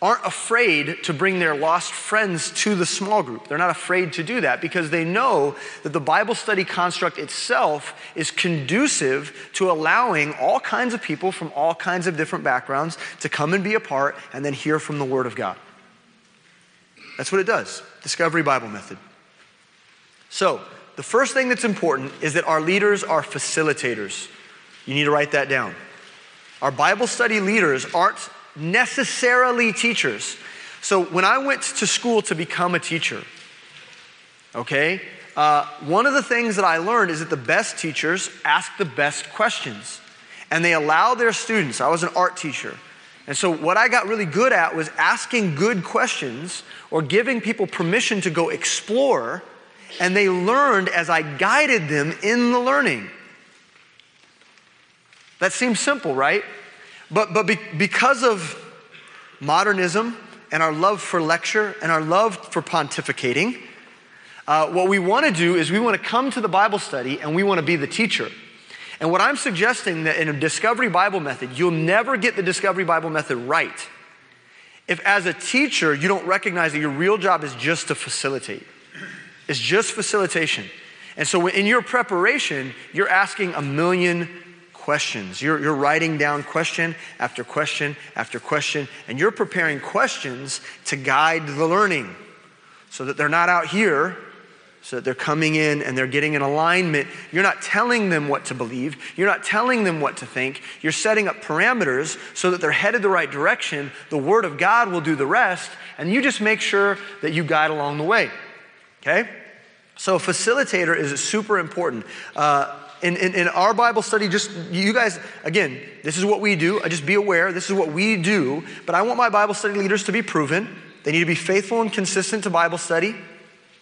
aren't afraid to bring their lost friends to the small group. They're not afraid to do that because they know that the Bible study construct itself is conducive to allowing all kinds of people from all kinds of different backgrounds to come and be a part and then hear from the Word of God. That's what it does. Discovery Bible Method. So, the first thing that's important is that our leaders are facilitators. You need to write that down. Our Bible study leaders aren't necessarily teachers. So when I went to school to become a teacher, okay, uh, one of the things that I learned is that the best teachers ask the best questions and they allow their students. I was an art teacher. And so, what I got really good at was asking good questions or giving people permission to go explore, and they learned as I guided them in the learning. That seems simple, right? But, but be, because of modernism and our love for lecture and our love for pontificating, Uh, what we want to do is we want to come to the Bible study and we want to be the teacher. And what I'm suggesting that in a Discovery Bible method, you'll never get the Discovery Bible method right if as a teacher you don't recognize that your real job is just to facilitate. It's just facilitation. And so in your preparation, you're asking a million questions. You're, you're writing down question after question after question, and you're preparing questions to guide the learning so that they're not out here so that they're coming in and they're getting an alignment. You're not telling them what to believe. You're not telling them what to think. You're setting up parameters so that they're headed the right direction. The Word of God will do the rest, and you just make sure that you guide along the way. Okay? So, facilitator is super important. Uh, in, in, in, our Bible study, just you guys, again, this is what we do. Just be aware, this is what we do. But I want my Bible study leaders to be proven. They need to be faithful and consistent to Bible study,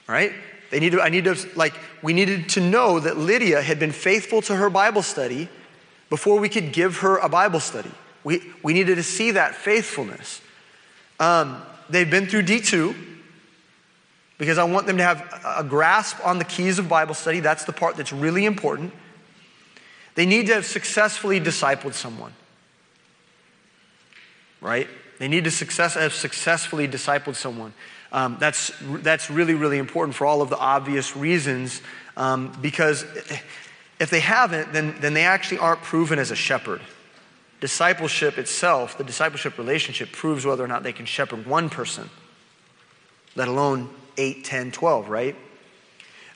right? They need to, I need to, like, we needed to know that Lydia had been faithful to her Bible study before we could give her a Bible study. We, we needed to see that faithfulness. Um, they've been through D2 because I want them to have a grasp on the keys of Bible study. That's the part that's really important. They need to have successfully discipled someone, right? They need to success, have successfully discipled someone. Um, that's, that's really, really important for all of the obvious reasons um, because if they haven't, then, then they actually aren't proven as a shepherd. Discipleship itself, the discipleship relationship, proves whether or not they can shepherd one person, let alone 8, 10, 12, right?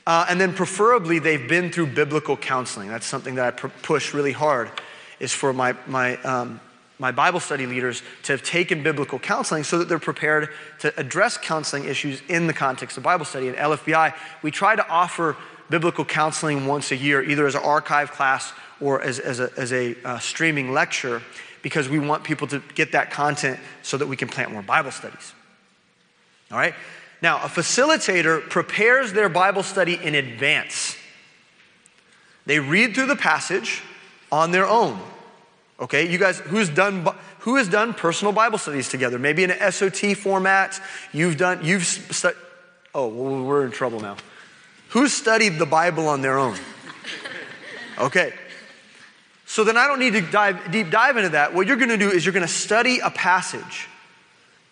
Uh, and then preferably they've been through biblical counseling. That's something that I pr- push really hard, is for my, my um, my Bible study leaders to have taken biblical counseling so that they're prepared to address counseling issues in the context of Bible study. At LFBI, we try to offer biblical counseling once a year, either as an archive class or as, as a, as a uh, streaming lecture, because we want people to get that content so that we can plant more Bible studies. All right? Now, a facilitator prepares their Bible study in advance. They read through the passage on their own. Okay, you guys, who's done, who has done personal Bible studies together? Maybe in an SOT format. You've done, you've, stu- oh, we're in trouble now. Who's studied the Bible on their own? Okay. So then I don't need to dive, deep dive into that. What you're going to do is you're going to study a passage.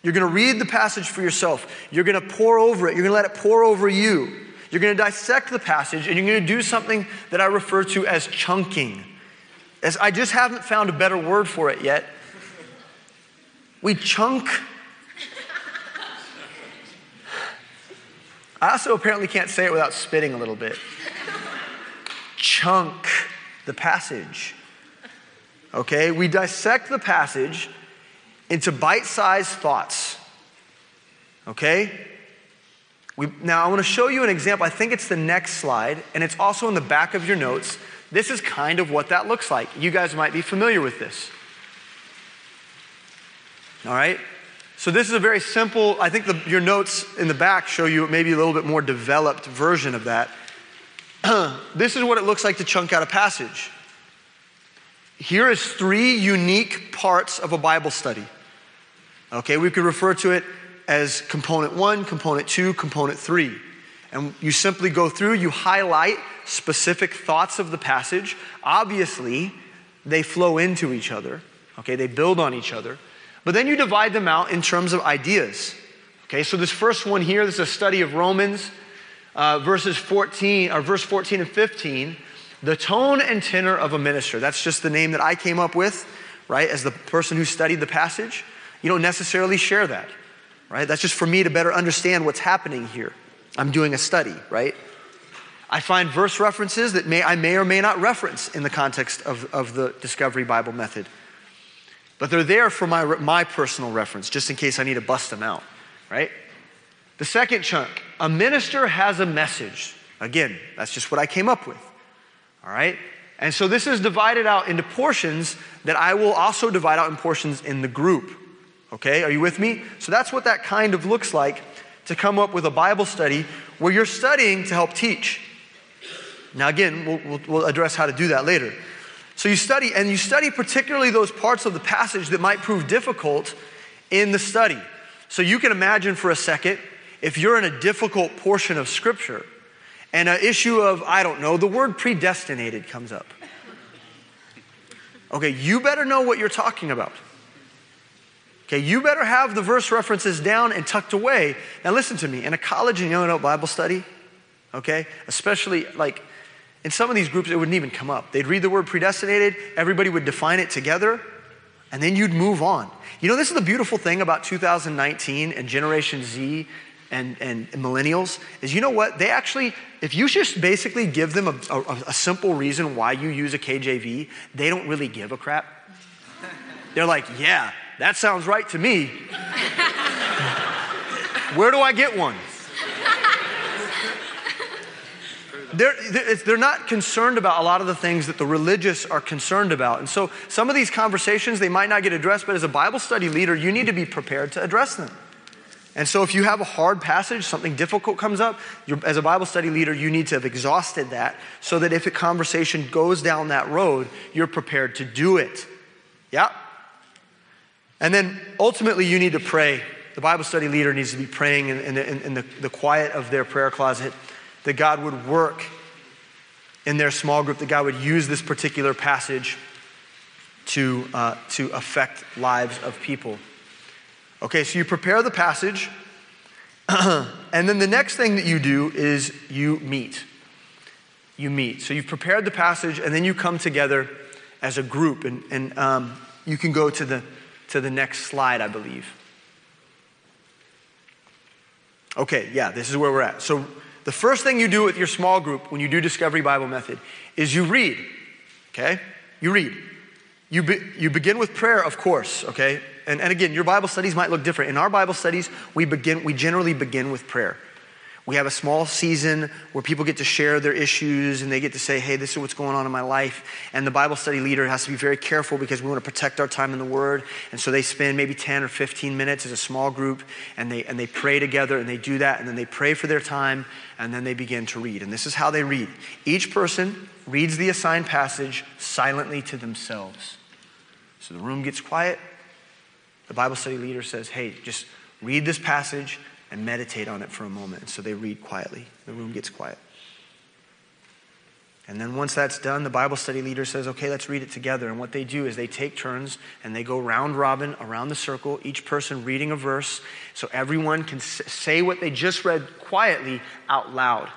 You're going to read the passage for yourself. You're going to pour over it. You're going to let it pour over you. You're going to dissect the passage and you're going to do something that I refer to as chunking. As I just haven't found a better word for it yet. We chunk. I also apparently can't say it without spitting a little bit. Chunk the passage. Okay? We dissect the passage into bite sized thoughts. Okay? We, now, I want to show you an example. I think it's the next slide, and it's also in the back of your notes. This is kind of what that looks like. You guys might be familiar with this. All right? So, this is a very simple, I think the, your notes in the back show you maybe a little bit more developed version of that. this is what it looks like to chunk out a passage. Here is three unique parts of a Bible study. Okay, we could refer to it as component one, component two, component three. And you simply go through, you highlight specific thoughts of the passage. Obviously, they flow into each other, okay? They build on each other. But then you divide them out in terms of ideas. Okay, so this first one here, this is a study of Romans, uh, verses 14, or verse 14 and 15. The tone and tenor of a minister. That's just the name that I came up with, right, as the person who studied the passage. You don't necessarily share that, right? That's just for me to better understand what's happening here. I'm doing a study, right? I find verse references that may, I may or may not reference in the context of, of the Discovery Bible method. But they're there for my, my personal reference, just in case I need to bust them out, right? The second chunk a minister has a message. Again, that's just what I came up with, all right? And so this is divided out into portions that I will also divide out in portions in the group. Okay, are you with me? So that's what that kind of looks like to come up with a Bible study where you're studying to help teach. Now, again, we'll, we'll, we'll, address how to do that later. So you study, and you study particularly those parts of the passage that might prove difficult in the study. So you can imagine for a second if you're in a difficult portion of Scripture and an issue of, I don't know, the word predestinated comes up. Okay, you better know what you're talking about. Okay, you better have the verse references down and tucked away. Now, listen to me. In a college and young adult Bible study, okay, especially like in some of these groups, it wouldn't even come up. They'd read the word predestinated, everybody would define it together, and then you'd move on. You know, this is the beautiful thing about 2019 and Generation Z and, and, millennials is you know what? They actually, if you just basically give them a, a, a simple reason why you use a KJV, they don't really give a crap. They're like, yeah, that sounds right to me. Where do I get one? They're, they're not concerned about a lot of the things that the religious are concerned about. And so some of these conversations, they might not get addressed, but as a Bible study leader, you need to be prepared to address them. And so, if you have a hard passage, something difficult comes up, as a Bible study leader, you need to have exhausted that so that if a conversation goes down that road, you're prepared to do it. Yeah? And then ultimately, you need to pray. The Bible study leader needs to be praying in, in, in the, the quiet of their prayer closet that God would work in their small group, that God would use this particular passage to, uh, to affect lives of people. Okay, so you prepare the passage, and then the next thing that you do is you meet. You meet. So you've prepared the passage, and then you come together as a group, and, and um, you can go to the, to the next slide, I believe. Okay, yeah, this is where we're at. So the first thing you do with your small group when you do Discovery Bible Method is you read. Okay? You read. You, be, you begin with prayer, of course, okay? And, and again, your Bible studies might look different. In our Bible studies, we, begin, we generally begin with prayer. We have a small season where people get to share their issues and they get to say, hey, this is what's going on in my life. And the Bible study leader has to be very careful because we want to protect our time in the Word. And so they spend maybe 10 or 15 minutes as a small group and they, and they pray together and they do that. And then they pray for their time and then they begin to read. And this is how they read each person reads the assigned passage silently to themselves. So the room gets quiet the Bible study leader says, hey, just read this passage and meditate on it for a moment. And so they read quietly. The room gets quiet. And then once that's done, the Bible study leader says, okay, let's read it together. And what they do is they take turns and they go round robin around the circle, each person reading a verse, so everyone can say what they just read quietly out loud.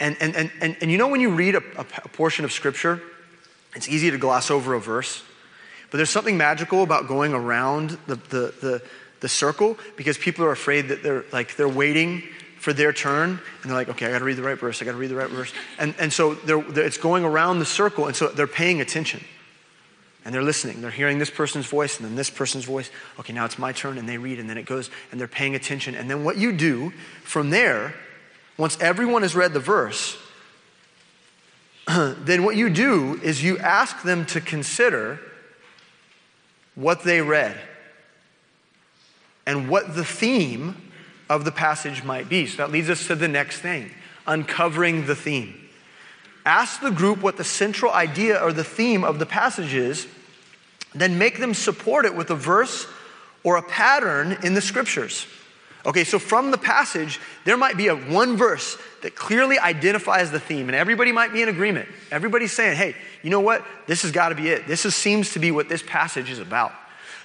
And, and, and, and, and you know, when you read a, a portion of Scripture, it's easy to gloss over a verse. But there's something magical about going around the, the, the, the circle because people are afraid that they're like they're waiting for their turn and they're like okay i got to read the right verse i got to read the right verse. And, and so they're, they're, it's going around the circle and so they're paying attention. And they're listening. They're hearing this person's voice and then this person's voice. Okay now it's my turn and they read and then it goes and they're paying attention. And then what you do from there once everyone has read the verse then what you do is you ask them to consider what they read and what the theme of the passage might be. So that leads us to the next thing uncovering the theme. Ask the group what the central idea or the theme of the passage is, then make them support it with a verse or a pattern in the scriptures. Okay, so from the passage, there might be a one verse that clearly identifies the theme, and everybody might be in agreement. Everybody's saying, hey, you know what? This has got to be it. This is, seems to be what this passage is about.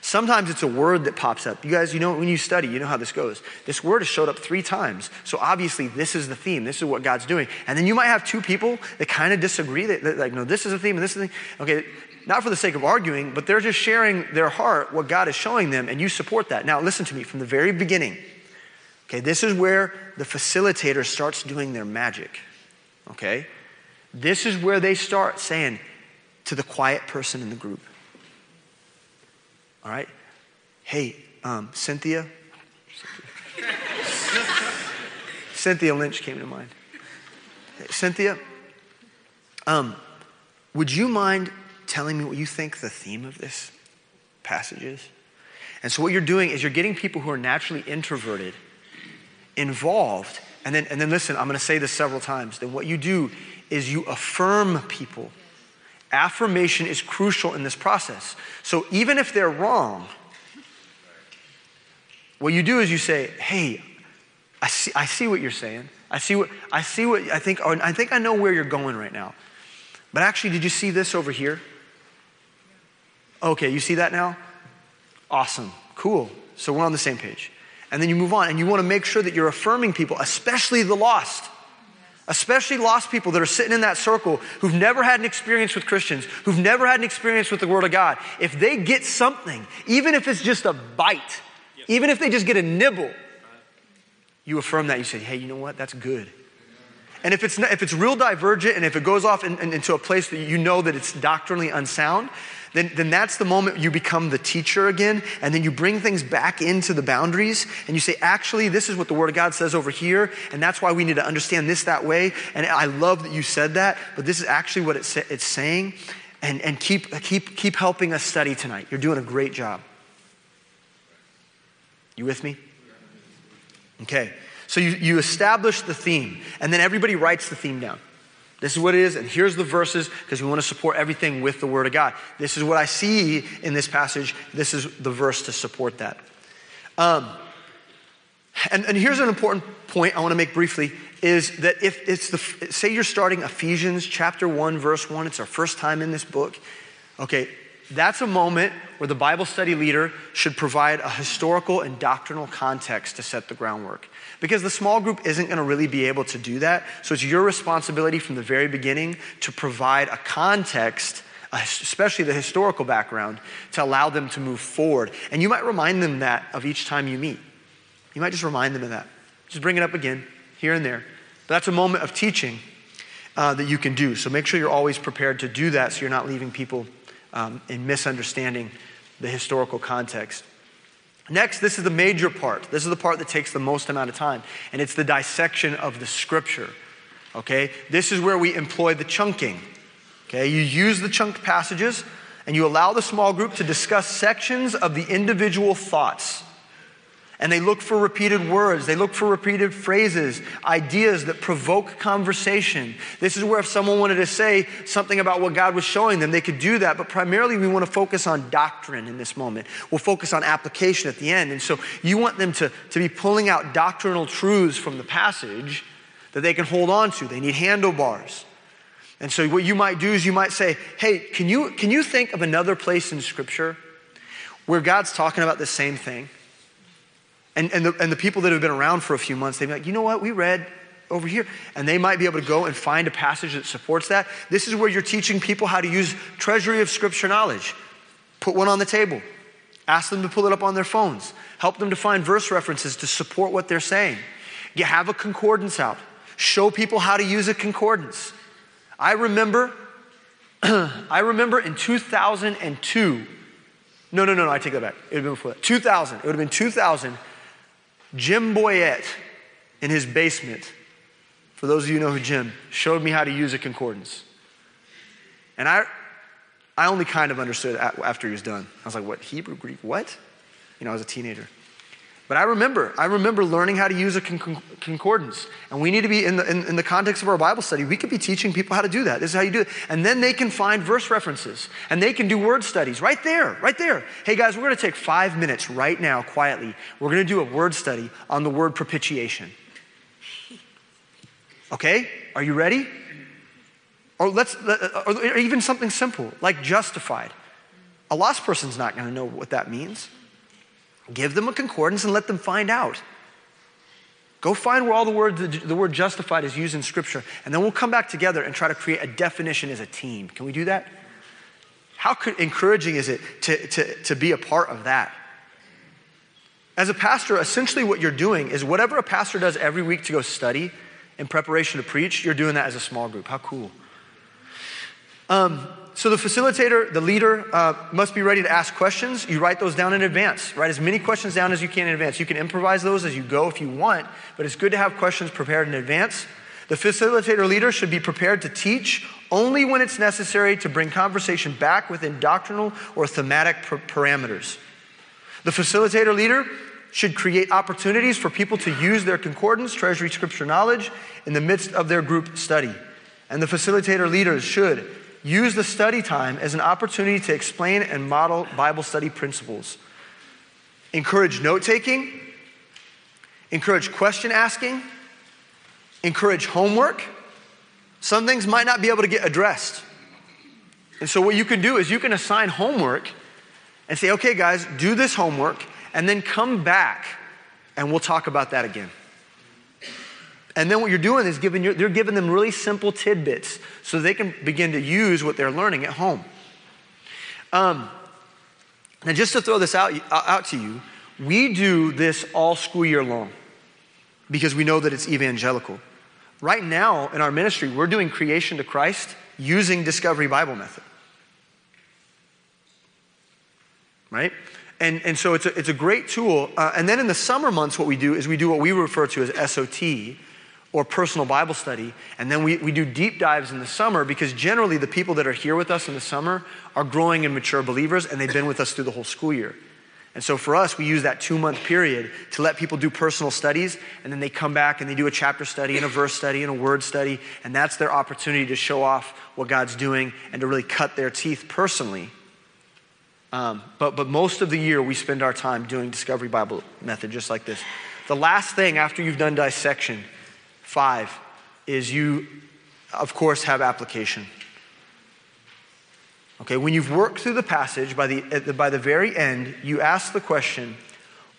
Sometimes it's a word that pops up. You guys, you know, when you study, you know how this goes. This word has showed up three times. So obviously, this is the theme. This is what God's doing. And then you might have two people that kind of disagree. That, like, no, this is a theme and this is a thing. Okay, not for the sake of arguing, but they're just sharing their heart, what God is showing them, and you support that. Now, listen to me from the very beginning. Okay, this is where the facilitator starts doing their magic. Okay? This is where they start saying to the quiet person in the group, all right? Hey, um, Cynthia. Cynthia Lynch came to mind. Cynthia, um, would you mind telling me what you think the theme of this passage is? And so, what you're doing is you're getting people who are naturally introverted involved. And then, and then listen, I'm going to say this several times. Then what you do is you affirm people. Affirmation is crucial in this process. So even if they're wrong, what you do is you say, hey, I see, I see what you're saying. I see what I see what I think oh, I think I know where you're going right now. But actually, did you see this over here? Okay, you see that now? Awesome. Cool. So we're on the same page. And then you move on and you want to make sure that you're affirming people, especially the lost. Especially lost people that are sitting in that circle who've never had an experience with Christians, who've never had an experience with the Word of God. If they get something, even if it's just a bite, even if they just get a nibble, you affirm that. You say, hey, you know what? That's good. And if it's, not, if it's real divergent and if it goes off in, in, into a place that you know that it's doctrinally unsound, then, then that's the moment you become the teacher again. And then you bring things back into the boundaries and you say, actually, this is what the Word of God says over here. And that's why we need to understand this that way. And I love that you said that, but this is actually what it's, it's saying. And, and keep, keep, keep helping us study tonight. You're doing a great job. You with me? Okay. So you, you establish the theme, and then everybody writes the theme down. This is what it is, and here's the verses because we want to support everything with the Word of God. This is what I see in this passage. This is the verse to support that. Um, and, and here's an important point I want to make briefly is that if it's the, say you're starting Ephesians chapter 1, verse 1, it's our first time in this book. Okay, that's a moment where the Bible study leader should provide a historical and doctrinal context to set the groundwork. Because the small group isn't going to really be able to do that. So it's your responsibility from the very beginning to provide a context, especially the historical background, to allow them to move forward. And you might remind them that of each time you meet. You might just remind them of that. Just bring it up again, here and there. But that's a moment of teaching uh, that you can do. So make sure you're always prepared to do that so you're not leaving people um, in misunderstanding the historical context. Next, this is the major part. This is the part that takes the most amount of time, and it's the dissection of the scripture. Okay? This is where we employ the chunking. Okay? You use the chunk passages and you allow the small group to discuss sections of the individual thoughts. And they look for repeated words, they look for repeated phrases, ideas that provoke conversation. This is where if someone wanted to say something about what God was showing them, they could do that. But primarily, we want to focus on doctrine in this moment. We'll focus on application at the end. And so you want them to, to be pulling out doctrinal truths from the passage that they can hold on to. They need handlebars. And so what you might do is you might say, hey, can you, can you think of another place in Scripture where God's talking about the same thing? And, and, the, and the people that have been around for a few months, they'd be like, you know what, we read over here. And they might be able to go and find a passage that supports that. This is where you're teaching people how to use treasury of scripture knowledge. Put one on the table. Ask them to pull it up on their phones. Help them to find verse references to support what they're saying. You have a concordance out. Show people how to use a concordance. I remember, I remember in 2002. No, no, no, no, I take that back. It would have been before that. 2000. It would have been 2000. Jim Boyette in his basement, for those of you who know who Jim, showed me how to use a concordance. And I, I only kind of understood after he was done. I was like, what, Hebrew, Greek, what? You know, I was a teenager. But I remember, I remember learning how to use a concordance. And we need to be, in the, in, in, the context of our Bible study, we could be teaching people how to do that. This is how you do it. And then they can find verse references and they can do word studies right there, right there. Hey guys, we're going to take five minutes right now, quietly. We're going to do a word study on the word propitiation. Okay? Are you ready? Or let's, or even something simple like justified. A lost person's not going to know what that means. Give them a concordance and let them find out. Go find where all the word, the, the, word justified is used in Scripture, and then we'll come back together and try to create a definition as a team. Can we do that? How could, encouraging is it to, to, to be a part of that? As a pastor, essentially what you're doing is whatever a pastor does every week to go study in preparation to preach, you're doing that as a small group. How cool. Um, so the facilitator, the leader, uh, must be ready to ask questions. You write those down in advance. Write as many questions down as you can in advance. You can improvise those as you go if you want, but it's good to have questions prepared in advance. The facilitator leader should be prepared to teach only when it's necessary to bring conversation back within doctrinal or thematic parameters. The facilitator leader should create opportunities for people to use their concordance, treasury scripture knowledge in the midst of their group study. And the facilitator leaders should use the study time as an opportunity to explain and model Bible study principles. Encourage note taking encourage question asking, encourage homework. Some things might not be able to get addressed. And so, what you can do is you can assign homework and say, okay, guys, do this homework, and then come back and we'll talk about that again. And then what you're doing is giving your, they're giving them really simple tidbits so they can begin to use what they're learning at home. Um, now, just to throw this out, out to you, we do this all school year long because we know that it's evangelical. Right now in our ministry, we're doing creation to Christ using Discovery Bible Method. Right? And, and so it's a, it's a great tool. Uh, and then in the summer months, what we do is we do what we refer to as SOT or personal Bible study. And then we, we do deep dives in the summer because generally the people that are here with us in the summer are growing and mature believers and they've been with us through the whole school year. And so for us, we use that two month period to let people do personal studies, and then they come back and they do a chapter study and a verse study and a word study, and that's their opportunity to show off what God's doing and to really cut their teeth personally. Um, but, but most of the year, we spend our time doing Discovery Bible Method just like this. The last thing after you've done dissection, five, is you, of course, have application. Okay, when you've worked through the passage, by the, by the very end, you ask the question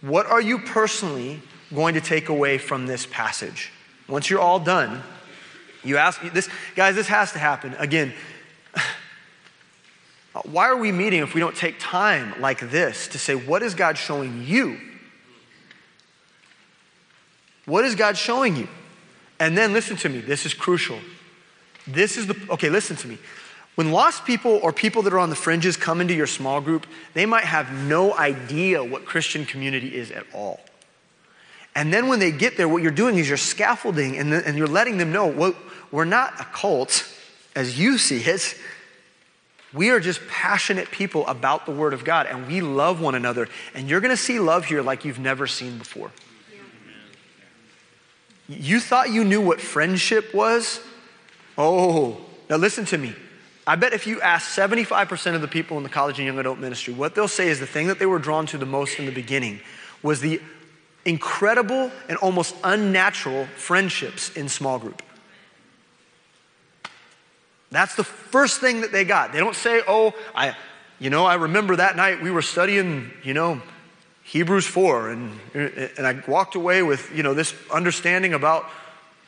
what are you personally going to take away from this passage? Once you're all done, you ask this, guys, this has to happen. Again, why are we meeting if we don't take time like this to say, what is God showing you? What is God showing you? And then listen to me, this is crucial. This is the, okay, listen to me. When lost people or people that are on the fringes come into your small group, they might have no idea what Christian community is at all. And then when they get there, what you're doing is you're scaffolding and, the, and you're letting them know well, we're not a cult as you see it. We are just passionate people about the Word of God and we love one another. And you're going to see love here like you've never seen before. You thought you knew what friendship was? Oh, now listen to me. I bet if you ask 75% of the people in the college and young adult ministry, what they'll say is the thing that they were drawn to the most in the beginning was the incredible and almost unnatural friendships in small group. That's the first thing that they got. They don't say, oh, I, you know, I remember that night we were studying, you know, Hebrews 4, and, and I walked away with, you know, this understanding about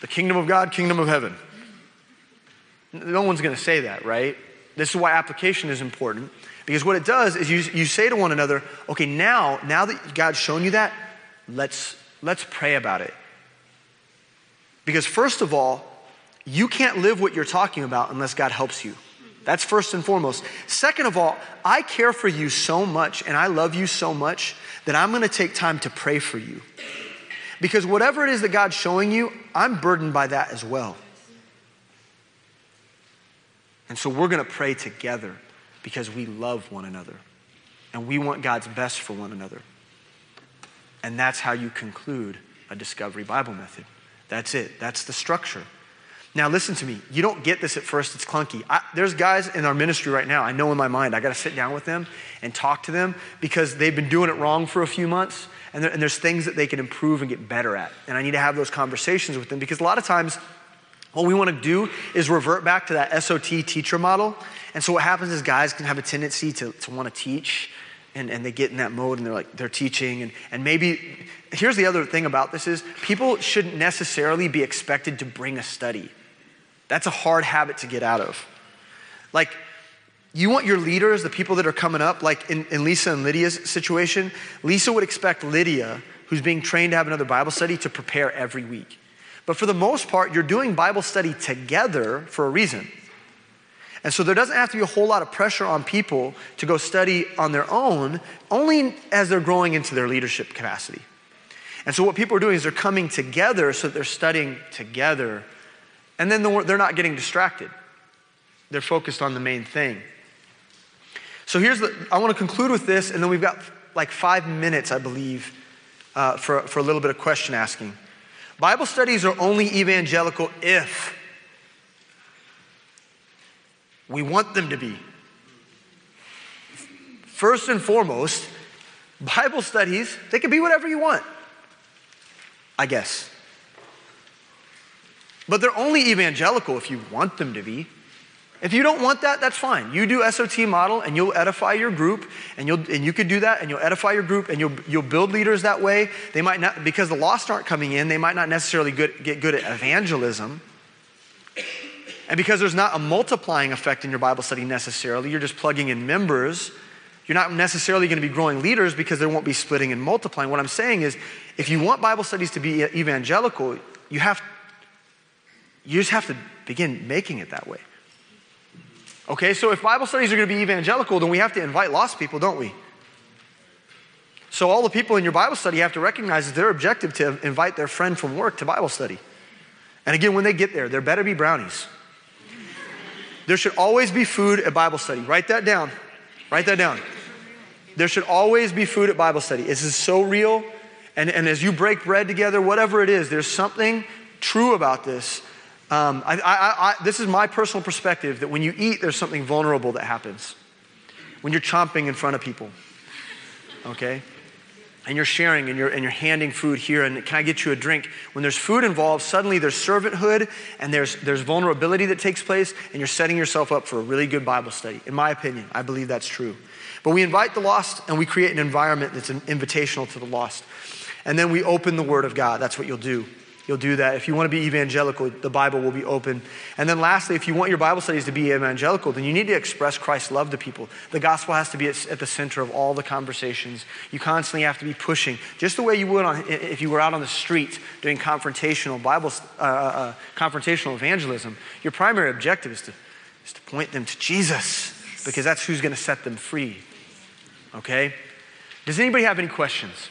the kingdom of God, kingdom of heaven. No one's going to say that, right? This is why application is important. Because what it does is you, you say to one another, okay, now, now that God's shown you that, let's, let's pray about it. Because first of all, you can't live what you're talking about unless God helps you. That's first and foremost. Second of all, I care for you so much and I love you so much that I'm going to take time to pray for you. Because whatever it is that God's showing you, I'm burdened by that as well. And so we're going to pray together because we love one another and we want God's best for one another. And that's how you conclude a Discovery Bible method. That's it, that's the structure. Now, listen to me. You don't get this at first, it's clunky. I, there's guys in our ministry right now, I know in my mind, I got to sit down with them and talk to them because they've been doing it wrong for a few months and, there, and there's things that they can improve and get better at. And I need to have those conversations with them because a lot of times, what we want to do is revert back to that SOT teacher model. And so what happens is guys can have a tendency to, to want to teach and, and they get in that mode and they're like, they're teaching. And, and maybe, here's the other thing about this is people shouldn't necessarily be expected to bring a study. That's a hard habit to get out of. Like, you want your leaders, the people that are coming up, like in, in Lisa and Lydia's situation, Lisa would expect Lydia, who's being trained to have another Bible study, to prepare every week. But for the most part, you're doing Bible study together for a reason. And so there doesn't have to be a whole lot of pressure on people to go study on their own, only as they're growing into their leadership capacity. And so what people are doing is they're coming together so that they're studying together. And then they're not getting distracted. They're focused on the main thing. So here's the, I want to conclude with this, and then we've got like five minutes, I believe, uh, for, for a little bit of question asking. Bible studies are only evangelical if we want them to be. First and foremost, Bible studies, they can be whatever you want. I guess. But they're only evangelical if you want them to be. If you don't want that, that's fine. You do SOT model and you'll edify your group and you'll and you could do that and you'll edify your group and you'll you'll build leaders that way. They might not because the lost aren't coming in, they might not necessarily good, get good at evangelism. And because there's not a multiplying effect in your Bible study necessarily, you're just plugging in members. You're not necessarily going to be growing leaders because there won't be splitting and multiplying. What I'm saying is, if you want Bible studies to be evangelical, you have you just have to begin making it that way. Okay, so if Bible studies are going to be evangelical, then we have to invite lost people, don't we? So all the people in your Bible study have to recognize it's their objective to invite their friend from work to Bible study. And again, when they get there, there better be brownies. There should always be food at Bible study. Write that down. Write that down. There should always be food at Bible study. This is so real. And, and as you break bread together, whatever it is, there's something true about this um, I, I, I, this is my personal perspective that when you eat, there's something vulnerable that happens. When you're chomping in front of people, okay? And you're sharing and you're, and you're handing food here, and can I get you a drink? When there's food involved, suddenly there's servanthood and there's, there's vulnerability that takes place, and you're setting yourself up for a really good Bible study. In my opinion, I believe that's true. But we invite the lost and we create an environment that's invitational to the lost. And then we open the Word of God. That's what you'll do. You'll do that. If you want to be evangelical, the Bible will be open. And then lastly, if you want your Bible studies to be evangelical, then you need to express Christ's love to people. The gospel has to be at, the center of all the conversations. You constantly have to be pushing, just the way you would on, if you were out on the street doing confrontational Bible, uh, uh, uh, confrontational evangelism. Your primary objective is to, is to point them to Jesus because that's who's going to set them free. Okay? Does anybody have any questions?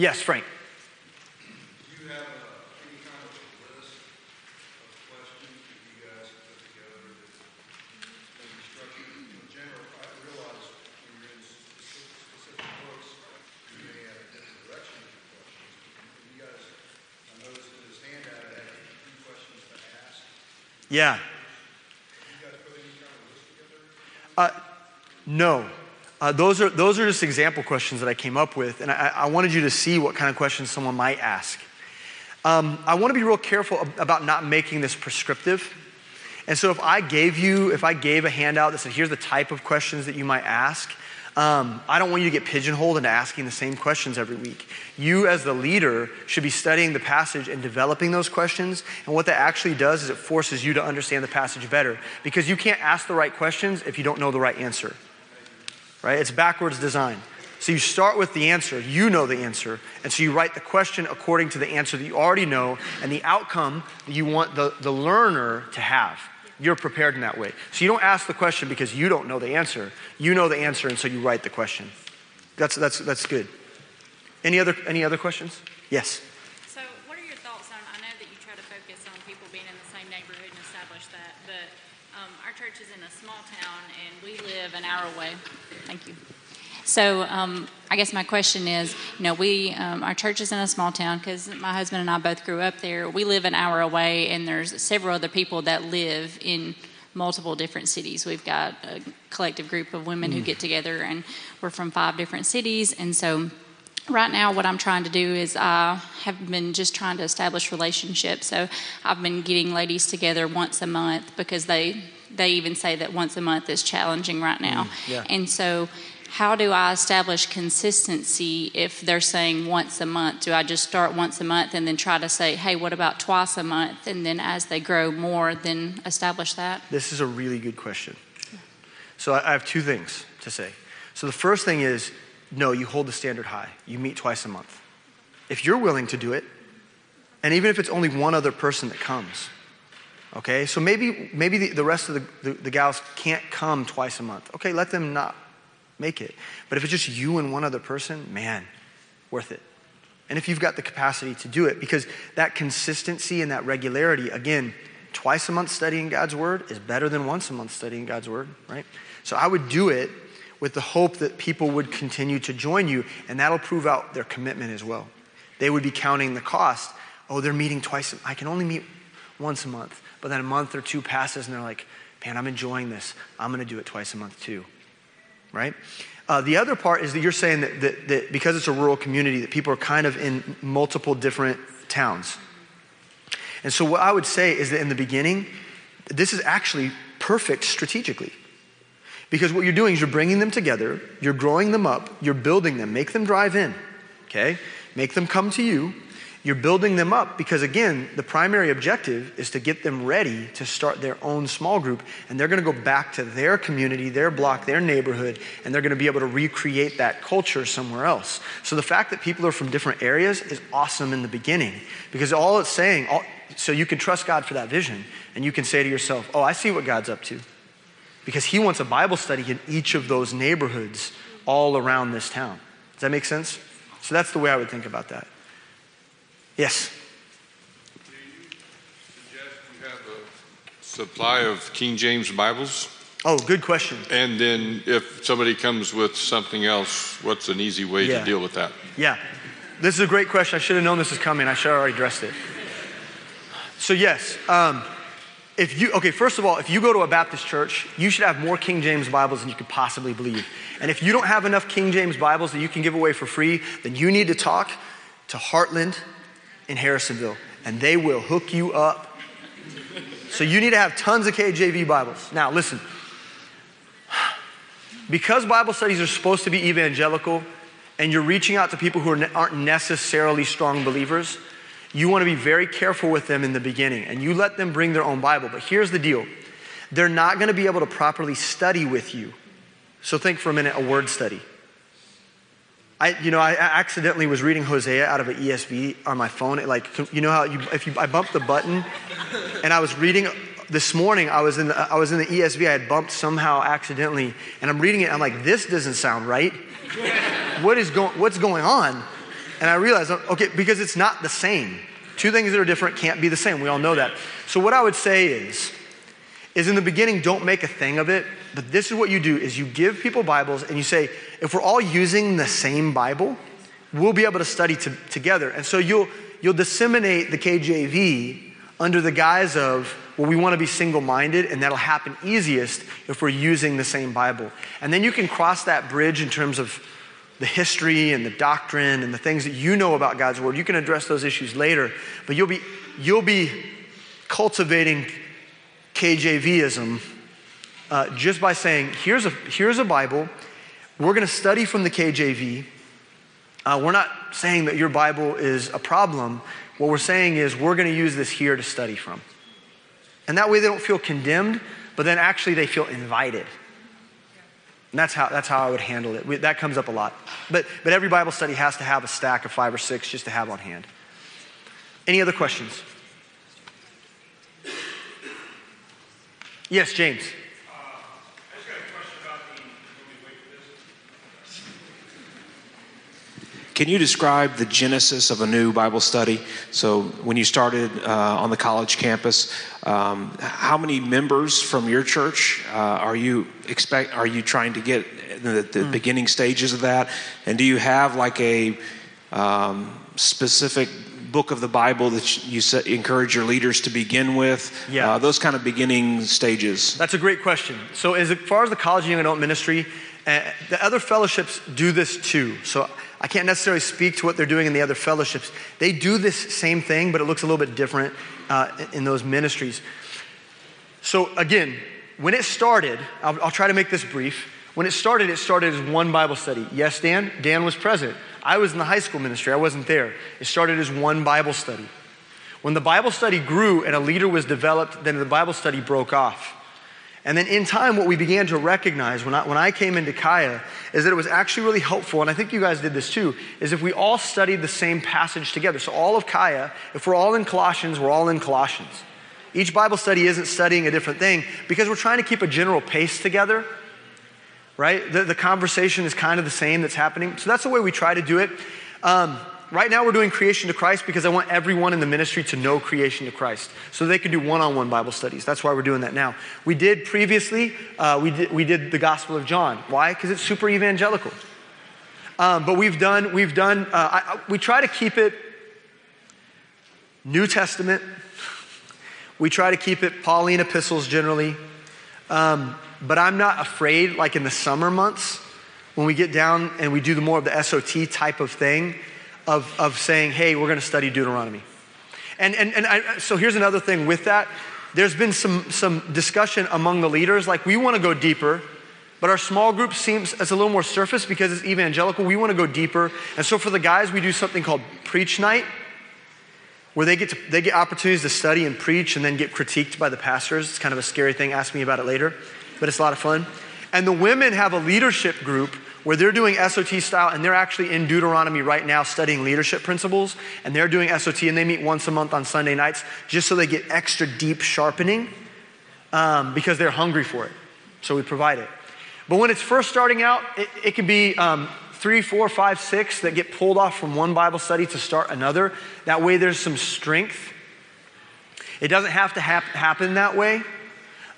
Yes, Frank. Do you have a, any kind of list of questions that you guys put together that maybe structured in general? I realize when you're in specific, specific books, you may have different directions of questions. You guys, I noticed in this handout, it had a few questions to ask. Yeah. You guys put any kind of list together? Uh, no. Uh, those, are, those are just example questions that I came up with, and I, I wanted you to see what kind of questions someone might ask. Um, I want to be real careful about not making this prescriptive. And so if I gave you, if I gave a handout that said, here's the type of questions that you might ask, um, I don't want you to get pigeonholed into asking the same questions every week. You, as the leader, should be studying the passage and developing those questions. And what that actually does is it forces you to understand the passage better because you can't ask the right questions if you don't know the right answer right? It's backwards design. So you start with the answer, you know the answer, and so you write the question according to the answer that you already know and the outcome that you want the, the learner to have. You're prepared in that way. So you don't ask the question because you don't know the answer. You know the answer, and so you write the question. That's, that's, that's good. Any other, any other questions? Yes. So, what are your thoughts on? I know that you try to focus on people being in the same neighborhood and establish that, but um, our church is in a small town and we live an hour away. Thank you. So um, I guess my question is, you know, we um, our church is in a small town because my husband and I both grew up there. We live an hour away, and there's several other people that live in multiple different cities. We've got a collective group of women mm. who get together, and we're from five different cities, and so. Right now, what I'm trying to do is I have been just trying to establish relationships. So I've been getting ladies together once a month because they they even say that once a month is challenging right now. Mm, yeah. And so, how do I establish consistency if they're saying once a month? Do I just start once a month and then try to say, hey, what about twice a month? And then as they grow more, then establish that? This is a really good question. So, I have two things to say. So, the first thing is no, you hold the standard high. You meet twice a month. If you're willing to do it, and even if it's only one other person that comes, Okay, so maybe, maybe the, the rest of the, the, the gals can't come twice a month. Okay, let them not make it. But if it's just you and one other person, man, worth it. And if you've got the capacity to do it, because that consistency and that regularity, again, twice a month studying God's word is better than once a month studying God's word, right? So I would do it with the hope that people would continue to join you, and that'll prove out their commitment as well. They would be counting the cost. Oh, they're meeting twice. I can only meet once a month. But then a month or two passes and they're like, man, I'm enjoying this. I'm going to do it twice a month too. right? Uh, the other part is that you're saying that, that, that because it's a rural community, that people are kind of in multiple different towns. And so, what I would say is that in the beginning, this is actually perfect strategically. Because what you're doing is you're bringing them together, you're growing them up, you're building them, make them drive in, okay? Make them come to you. You're building them up because, again, the primary objective is to get them ready to start their own small group. And they're going to go back to their community, their block, their neighborhood, and they're going to be able to recreate that culture somewhere else. So the fact that people are from different areas is awesome in the beginning because all it's saying, all, so you can trust God for that vision and you can say to yourself, oh, I see what God's up to. Because He wants a Bible study in each of those neighborhoods all around this town. Does that make sense? So that's the way I would think about that. Yes. Do you suggest we have a supply of King James Bibles? Oh, good question. And then if somebody comes with something else, what's an easy way Yeah. to deal with that? Yeah. This is a great question. I should have known this was coming. I should have already addressed it. So, yes. Um, if you, okay, first of all, if you go to a Baptist church, you should have more King James Bibles than you could possibly believe. And if you don't have enough King James Bibles that you can give away for free, then you need to talk to Heartland in Harrisonville, and they will hook you up. So, you need to have tons of KJV Bibles. Now, listen. Because Bible studies are supposed to be evangelical, and you're reaching out to people who are, aren't necessarily strong believers, you want to be very careful with them in the beginning and you let them bring their own Bible. But here's the deal they're not going to be able to properly study with you. So think for a minute a word study. I, you know, I accidentally was reading Hosea out of an ESV on my phone. It like, you know how you, if you, I bumped the button, and I was reading this morning. I was in the, I was in the ESV. I had bumped somehow accidentally, and I'm reading it. I'm like, this doesn't sound right. What is going? What's going on? And I realized, okay, because it's not the same. Two things that are different can't be the same. We all know that. So what I would say is, is in the beginning, don't make a thing of it. But this is what you do: is you give people Bibles and you say, if we're all using the same Bible, we'll be able to study to, together. And so you'll you'll disseminate the KJV under the guise of, well, we want to be single-minded, and that'll happen easiest if we're using the same Bible. And then you can cross that bridge in terms of the history and the doctrine and the things that you know about God's word. You can address those issues later, but you'll be you'll be cultivating KJVism uh, just by saying, here's a, here's a Bible. We're going to study from the KJV. Uh, we're not saying that your Bible is a problem. What we're saying is we're going to use this here to study from. And that way they don't feel condemned, but then actually they feel invited. And that's how, that's how I would handle it. We, that comes up a lot. But, but every Bible study has to have a stack of five or six just to have on hand. Any other questions? Yes, James. Can you describe the genesis of a new Bible study? So, when you started uh, on the college campus, um, how many members from your church uh, are you expect? Are you trying to get in the, the beginning stages of that? And do you have like a um, specific book of the Bible that you set, encourage your leaders to begin with? Yeah. Uh, those kind of beginning stages. That's a great question. So, as far as the college and young adult ministry, uh, the other fellowships do this too. So, I can't necessarily speak to what they're doing in the other fellowships. They do this same thing, but it looks a little bit different uh, in those ministries. So, again, when it started, I'll, I'll try to make this brief. When it started, it started as one Bible study. Yes, Dan? Dan was present. I was in the high school ministry, I wasn't there. It started as one Bible study. When the Bible study grew and a leader was developed, then the Bible study broke off. And then in time, what we began to recognize when I, when I came into Kaya is that it was actually really helpful, and I think you guys did this too, is if we all studied the same passage together. So, all of Kaya, if we're all in Colossians, we're all in Colossians. Each Bible study isn't studying a different thing because we're trying to keep a general pace together, right? The, the conversation is kind of the same that's happening. So, that's the way we try to do it. Um, Right now, we're doing creation to Christ because I want everyone in the ministry to know creation to Christ so they can do one on one Bible studies. That's why we're doing that now. We did previously, uh, we, did, we did the Gospel of John. Why? Because it's super evangelical. Um, but we've done, we've done, uh, I, we try to keep it New Testament. We try to keep it Pauline epistles generally. Um, but I'm not afraid, like in the summer months, when we get down and we do the more of the SOT type of thing, of, of saying, hey, we're going to study Deuteronomy. And, and, and I, so here's another thing with that. There's been some, some discussion among the leaders, like we want to go deeper, but our small group seems it's a little more surface because it's evangelical. We want to go deeper. And so for the guys, we do something called preach night, where they get, to, they get opportunities to study and preach and then get critiqued by the pastors. It's kind of a scary thing. Ask me about it later, but it's a lot of fun. And the women have a leadership group where they're doing SOT style and they're actually in Deuteronomy right now studying leadership principles. And they're doing SOT and they meet once a month on Sunday nights just so they get extra deep sharpening um, because they're hungry for it. So we provide it. But when it's first starting out, it, it can be um, three, four, five, six that get pulled off from one Bible study to start another. That way there's some strength. It doesn't have to hap- happen that way.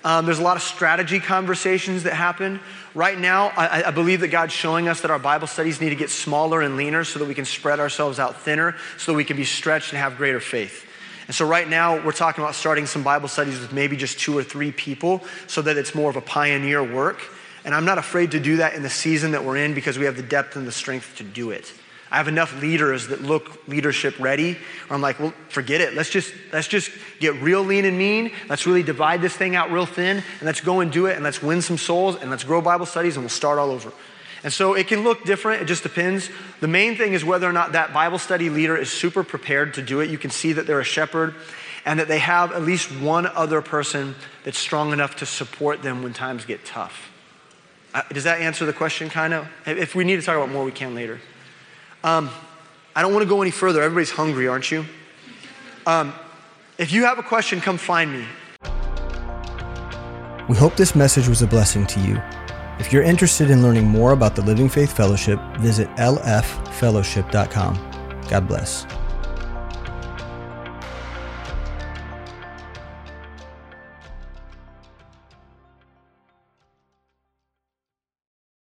Um, there's a lot of strategy conversations that happen. Right now, I, I, believe that God's showing us that our Bible studies need to get smaller and leaner so that we can spread ourselves out thinner, so that we can be stretched and have greater faith. And so, right now, we're talking about starting some Bible studies with maybe just two or three people so that it's more of a pioneer work. And I'm not afraid to do that in the season that we're in because we have the depth and the strength to do it. I have enough leaders that look leadership ready. I'm like, well, forget it. Let's just let's just get real lean and mean. Let's really divide this thing out real thin, and let's go and do it, and let's win some souls, and let's grow Bible studies, and we'll start all over. And so it can look different. It just depends. The main thing is whether or not that Bible study leader is super prepared to do it. You can see that they're a shepherd, and that they have at least one other person that's strong enough to support them when times get tough. Uh, does that answer the question, kind of? If we need to talk about more, we can later. Um, I don't want to go any further. Everybody's hungry, aren't you? Um, if you have a question, come find me. We hope this message was a blessing to you. If you're interested in learning more about the Living Faith Fellowship, visit lffellowship.com. God bless.